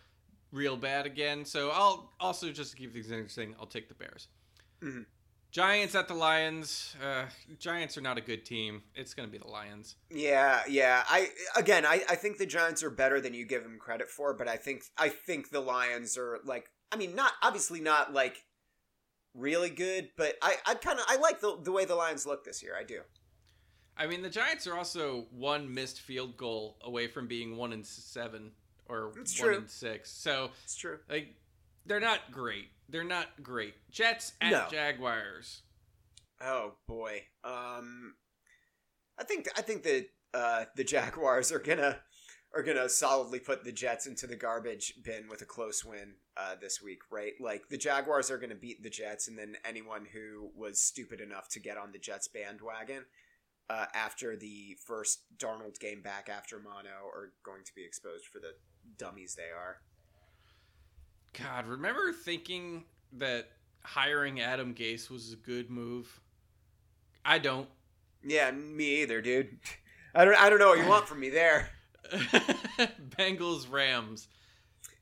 real bad again. So I'll also just to keep things interesting, I'll take the Bears. Mhm. Giants at the Lions. Uh, Giants are not a good team. It's going to be the Lions. Yeah, yeah. I again, I, I think the Giants are better than you give them credit for, but I think I think the Lions are like, I mean, not obviously not like really good, but I, I kind of I like the the way the Lions look this year. I do. I mean, the Giants are also one missed field goal away from being one in seven or It's one true. and six. So It's true. like, they're not great. They're not great. Jets at No. Jaguars. Oh boy. Um, I think I think that uh, the Jaguars are gonna are gonna solidly put the Jets into the garbage bin with a close win uh, this week, right? Like the Jaguars are gonna beat the Jets, and then anyone who was stupid enough to get on the Jets bandwagon uh, after the first Darnold game back after mono are going to be exposed for the dummies they are. God, remember thinking that hiring Adam Gase was a good move? I don't. Yeah, me either, dude. I don't I don't know what you want from me there. Bengals Rams.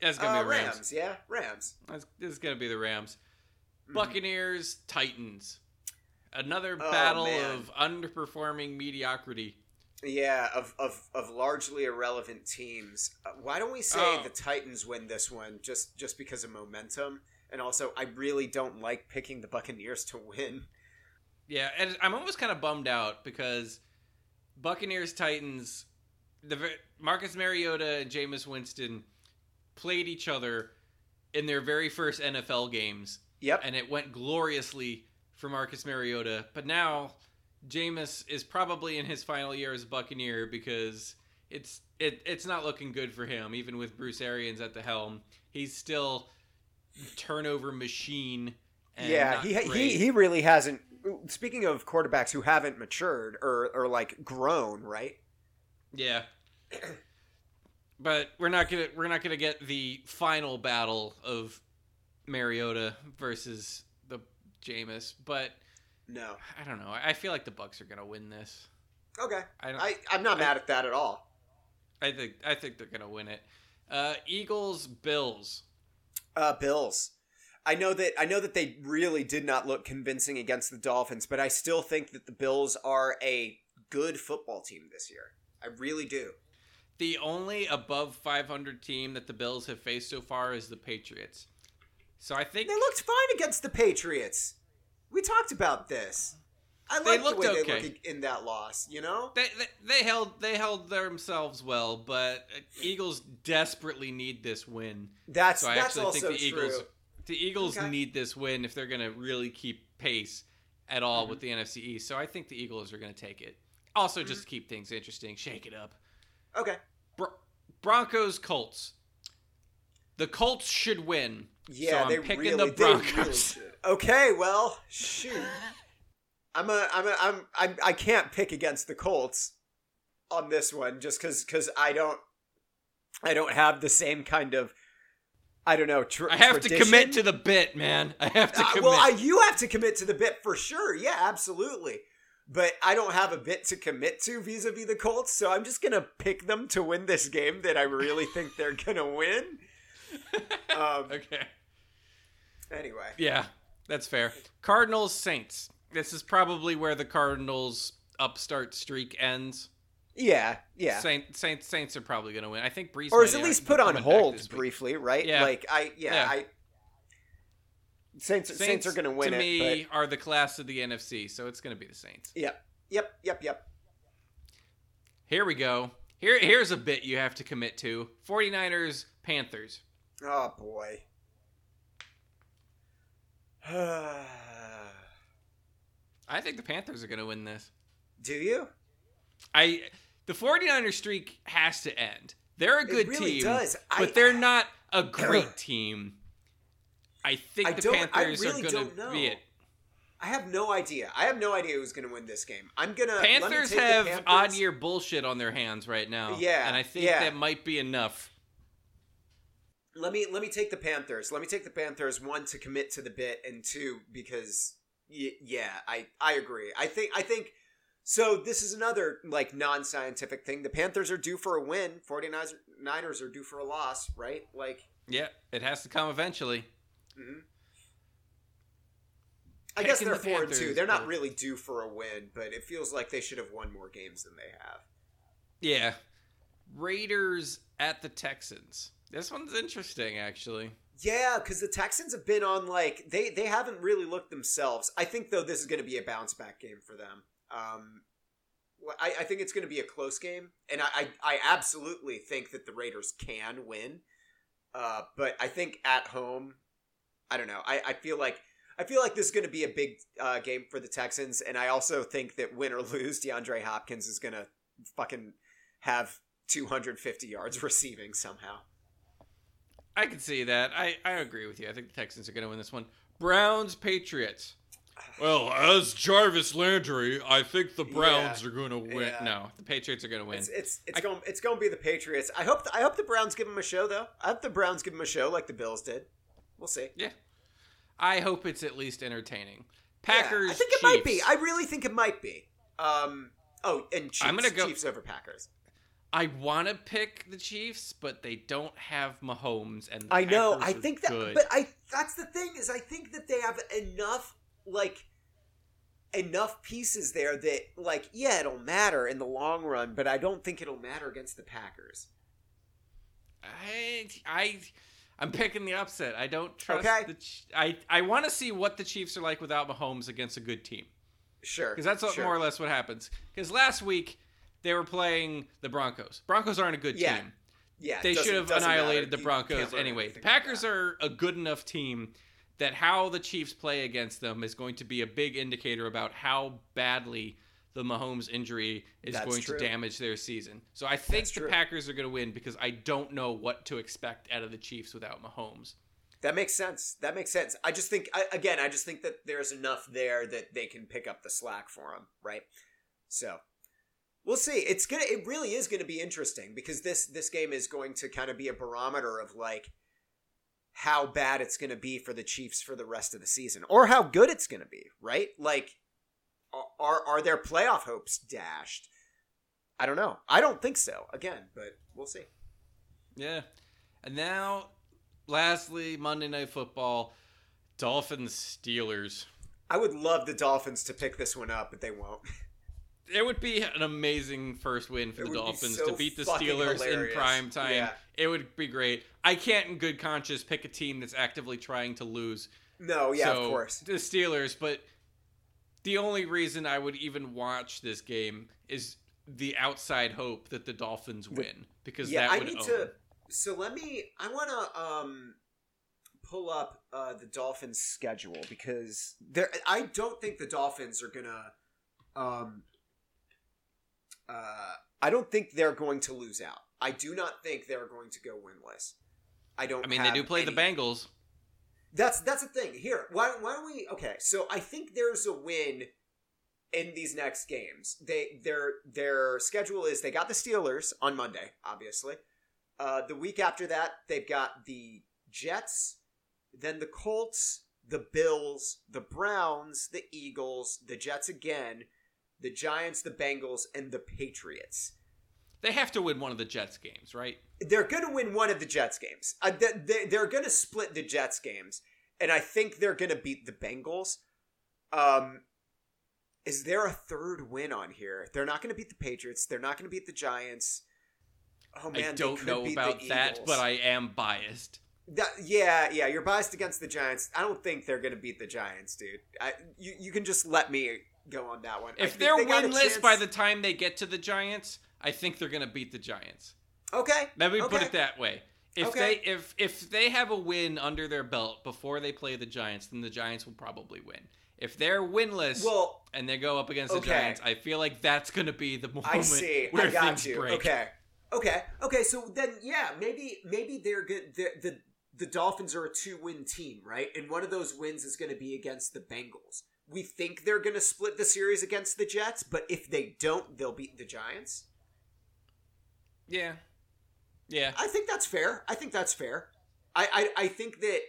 That's gonna Uh, be Rams. Rams, yeah, Rams. That's, this is gonna be the Rams. Mhm. Buccaneers Titans. Another Oh, battle man. of underperforming mediocrity. Yeah, of, of, of largely irrelevant teams. Uh, why don't we say Oh. the Titans win this one just just because of momentum? And also, I really don't like picking the Buccaneers to win. Yeah, and I'm almost kind of bummed out because Buccaneers Titans, the Marcus Mariota and Jameis Winston played each other in their very first NFL games, Yep. and it went gloriously for Marcus Mariota. But now Jameis is probably in his final year as a Buccaneer because it's it it's not looking good for him, even with Bruce Arians at the helm. He's still turnover machine. And yeah, he, he he really hasn't. Speaking of quarterbacks who haven't matured or or like grown, right? Yeah. But we're not gonna we're not gonna get the final battle of Mariota versus the Jameis, but No. I don't know. I feel like the Bucks are gonna win this. Okay. I don't, I I'm not mad at that at all. I think I think they're gonna win it. Uh, Eagles Bills. Uh, Bills. I know that I know that they really did not look convincing against the Dolphins, but I still think that the Bills are a good football team this year. I really do. The only above 500 team that the Bills have faced so far is the Patriots. So I think They looked fine against the Patriots. We talked about this. I They like the looked way they okay. look in that loss. You know. They, they they held they held themselves well, but uh, Eagles desperately need this win. That's So I that's actually think the Eagles the Eagles Okay. need this win if they're going to really keep pace at all Mhm. with the NFC East. So I think the Eagles are going to take it. Also, just to keep things interesting, shake it up. Okay. Bro- Broncos Colts. The Colts should win. Yeah, so I'm they picking really, the they Broncos. Okay, well, shoot. I'm a, I'm a, I'm, I'm, I can't pick against the Colts on this one just because, because I don't, I don't have the same kind of, I don't know. Tr- I have tradition. to commit to the bit, man. I have to Uh, commit. well, I, you have to commit to the bit for sure. Yeah, absolutely. But I don't have a bit to commit to vis-a-vis the Colts, so I'm just gonna pick them to win this game that I really think they're gonna win. Um, okay. anyway, Yeah, that's fair. Cardinals Saints. This is probably where the Cardinals upstart streak ends. yeah, yeah. Saint, Saints Saints are probably going to win. I think Brees or is at least put on hold briefly, right? Yeah. Like I, yeah, Yeah. I. Saints, Saints, are going to win to it. me are the class of the NFC, so it's going to be the Saints. yep, yep, yep, yep. Here we go. Here here's a bit you have to commit to. 49ers Panthers. Oh boy. I think the Panthers are going to win this. Do you? I the 49ers streak has to end. They're a good it really team, does. but I, they're not a great team. I think I the Panthers really are going to be it. I have no idea. I have no idea who's going to win this game. I'm gonna. let me Panthers have Panthers. odd year bullshit on their hands right now. Yeah, and I think yeah. that might be enough. Let me let me take the Panthers. Let me take the Panthers. One to commit to the bit, and two because y- yeah, I I agree. I think I think so. This is another like non scientific thing. The Panthers are due for a win. 49ers are due for a loss, right? Like. Yeah, it has to come eventually. mhm. I guess they're the four and two. They're not really due for a win, but it feels like they should have won more games than they have. Yeah, Raiders at the Texans. This one's interesting, actually. Yeah, because the Texans have been on like they they haven't really looked themselves. I think though this is going to be a bounce back game for them. Um, I, I think it's going to be a close game, and I, I I absolutely think that the Raiders can win. Uh, but I think at home, I don't know. I, I feel like I feel like this is going to be a big uh, game for the Texans, and I also think that win or lose, DeAndre Hopkins is going to fucking have 250 yards receiving somehow. I can see that. I, I agree with you. I think the Texans are going to win this one. Browns Patriots. Well, as Jarvis Landry, I think the Browns are going to win. Yeah. No, the Patriots are going to win. It's it's it's I- going it's going to be the Patriots. I hope I hope the Browns give them a show though. I hope the Browns give them a show like the Bills did. We'll see. yeah. I hope it's at least entertaining. Yeah, Packers. I think it might be. I really think it might be. Um. Oh, and Chiefs. I'm gonna go- Chiefs over Packers. I want to pick the Chiefs, but they don't have Mahomes, and the I know. Packers I think that, good. but I that's the thing is I think that they have enough like enough pieces there that like yeah it'll matter in the long run, but I don't think it'll matter against the Packers. I I I'm picking the upset. I don't trust Okay. the. I I want to see what the Chiefs are like without Mahomes against a good team, Sure, because that's what, sure. more or less what happens. Because last week they were playing the Broncos. Broncos aren't a good Yeah. team. Yeah, They should have doesn't matter. annihilated the Broncos anyway. The Packers are a good enough team that how the Chiefs play against them is going to be a big indicator about how badly the Mahomes injury is That's going true. to damage their season. So I think That's the true. Packers are going to win because I don't know what to expect out of the Chiefs without Mahomes. That makes sense. That makes sense. I just think, I, again, I just think that there's enough there that they can pick up the slack for him, right? So we'll see. It's gonna. It really is going to be interesting because this this game is going to kind of be a barometer of like how bad it's going to be for the Chiefs for the rest of the season, or how good it's going to be, right? Like, are are their playoff hopes dashed? I don't know. I don't think so. Again, but we'll see. Yeah. And now, lastly, Monday Night Football, Dolphins Steelers. I would love the Dolphins to pick this one up, but they won't. It would be an amazing first win for It the Dolphins so to beat the Steelers hilarious. in prime time. Yeah. It would be great. I can't, in good conscience, pick a team that's actively trying to lose. No, yeah, So, of course. The Steelers, but the only reason I would even watch this game is the outside hope that the Dolphins win because yeah, that I would need own. to. So let me. I want to um pull up uh, the Dolphins' schedule because there. I don't think the Dolphins are gonna um Uh, I don't think they're going to lose out. I do not think they're going to go winless. I don't. I mean, they do play any... the Bengals. That's that's the thing. Here, why why don't we? Okay, so I think there's a win in these next games. They their their schedule is they got the Steelers on Monday, obviously. Uh, the week after that, they've got the Jets, then the Colts, the Bills, the Browns, the Eagles, the Jets again, the Giants, the Bengals, and the Patriots. They have to win one of the Jets games, right? They're going to win one of the Jets games. Uh, they, they're going to split the Jets games, and I think they're going to beat the Bengals. Um, is there a third win on here? They're not going to beat the Patriots. They're not going to beat the Giants. Oh man, I don't know about that, but I am biased. That, yeah, yeah, you're biased against the Giants. I don't think they're going to beat the Giants, dude. I, you you can just let me go on that one. If they're they winless by the time they get to the Giants, I think they're going to beat the Giants. Okay. Let me okay. put it that way. If okay. they if if they have a win under their belt before they play the Giants, then the Giants will probably win. If they're winless well, and they go up against the Giants, I feel like that's going to be the moment I see. where I got things you. break. Okay. Okay. Okay. So then, yeah, maybe maybe they're good. The the the Dolphins are a two win team, right? And one of those wins is going to be against the Bengals. We think they're going to split the series against the Jets, but if they don't, they'll beat the Giants. Yeah. Yeah. I think that's fair. I think that's fair. I, I, I think that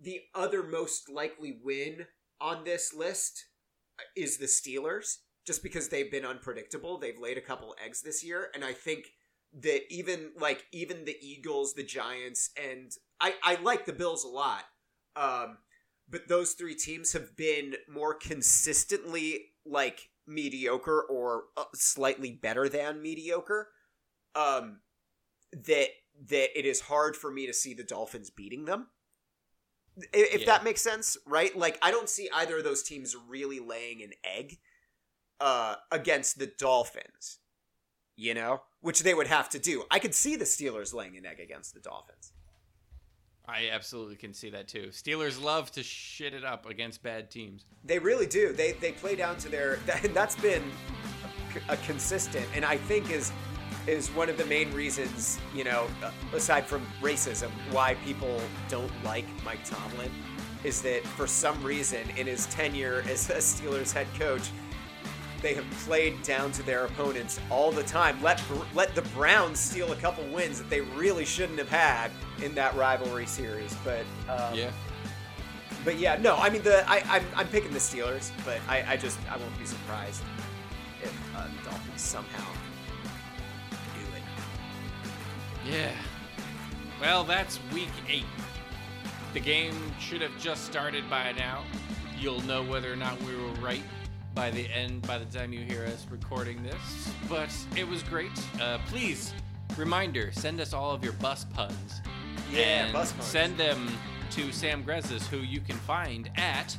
the other most likely win on this list is the Steelers, just because they've been unpredictable. They've laid a couple eggs this year, and I think that even like even the Eagles, the Giants, and I I like the Bills a lot. Um, but those three teams have been more consistently like mediocre or uh, slightly better than mediocre. Um, that that it is hard for me to see the Dolphins beating them. If yeah. that makes sense, right? Like I don't see either of those teams really laying an egg uh, against the Dolphins. You know, which they would have to do. I could see the Steelers laying an egg against the Dolphins. I absolutely can see that too. Steelers love to shit it up against bad teams. They really do. They they play down to their. That, that's been a, a consistent, and I think is is one of the main reasons, you know, aside from racism, why people don't like Mike Tomlin is that for some reason in his tenure as a Steelers head coach, they have played down to their opponents all the time. Let let the Browns steal a couple wins that they really shouldn't have had in that rivalry series. But um, yeah, but yeah, no, I mean the I I'm, I'm picking the Steelers, but I, I just I won't be surprised if uh, the Dolphins somehow do it. Yeah. Well, that's week eight. The game should have just started by now. You'll know whether or not we were right by the end, by the time you hear us recording this. But it was great. Uh, please, reminder, send us all of your bus puns. Yeah, bus puns. Send them to Sam Greszes, who you can find at.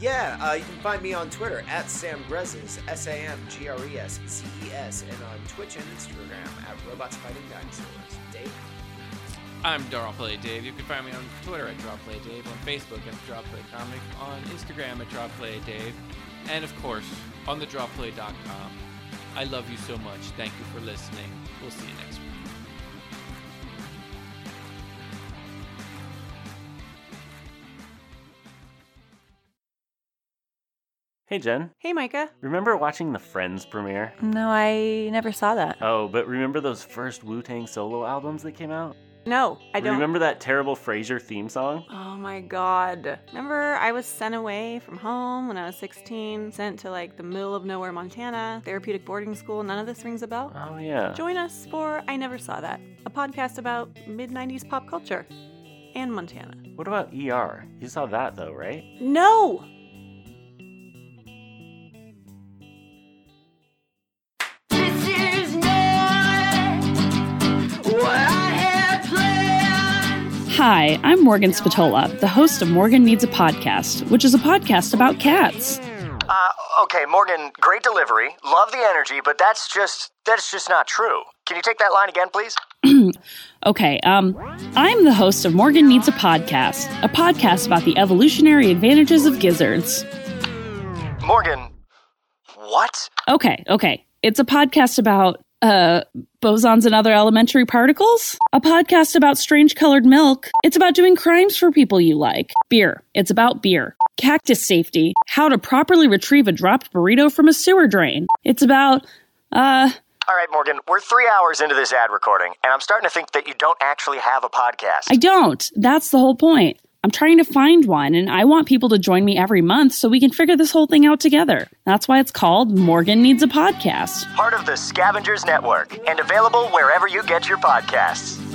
Yeah, uh, you can find me on Twitter at Sam Greszes, S A M G R E S Z E S, and on Twitch and Instagram at Robots Fighting Dinosaurs. Dave. I'm Drawplay Dave. You can find me on Twitter at Drawplay Dave, on Facebook at Drawplay Comic, on Instagram at Drawplay Dave, and of course on the Drawplay.com. I love you so much. Thank you for listening. We'll see you next week. Hey, Jen. Hey, Micah. Remember watching the Friends premiere? No, I never saw that. Oh, but remember those first Wu Tang solo albums that came out? No, I don't. Remember that terrible Frasier theme song? Oh my god. Remember, I was sent away from home when I was 16, sent to like the middle of nowhere, Montana, therapeutic boarding school. None of this rings a bell? Oh, yeah. Join us for I Never Saw That, a podcast about mid 90s pop culture and Montana. What about ER? You saw that though, right? No! Hi, I'm Morgan Spatola, the host of Morgan Needs a Podcast, which is a podcast about cats. Uh, okay, Morgan, great delivery. Love the energy, but that's just that's just not true. Can you take that line again, please? okay, um, I'm the host of Morgan Needs a Podcast, a podcast about the evolutionary advantages of gizzards. Morgan, what? Okay, okay. It's a podcast about uh bosons and other elementary particles. A podcast about strange colored milk. It's about doing crimes for people you like. Beer. It's about beer. Cactus safety. How to properly retrieve a dropped burrito from a sewer drain. It's about uh All right, Morgan, we're three hours into this ad recording, and I'm starting to think that you don't actually have a podcast. I don't. That's the whole point. I'm trying to find one, and I want people to join me every month so we can figure this whole thing out together. That's why it's called Morgan Needs a Podcast. Part of the Scavengers Network, and available wherever you get your podcasts.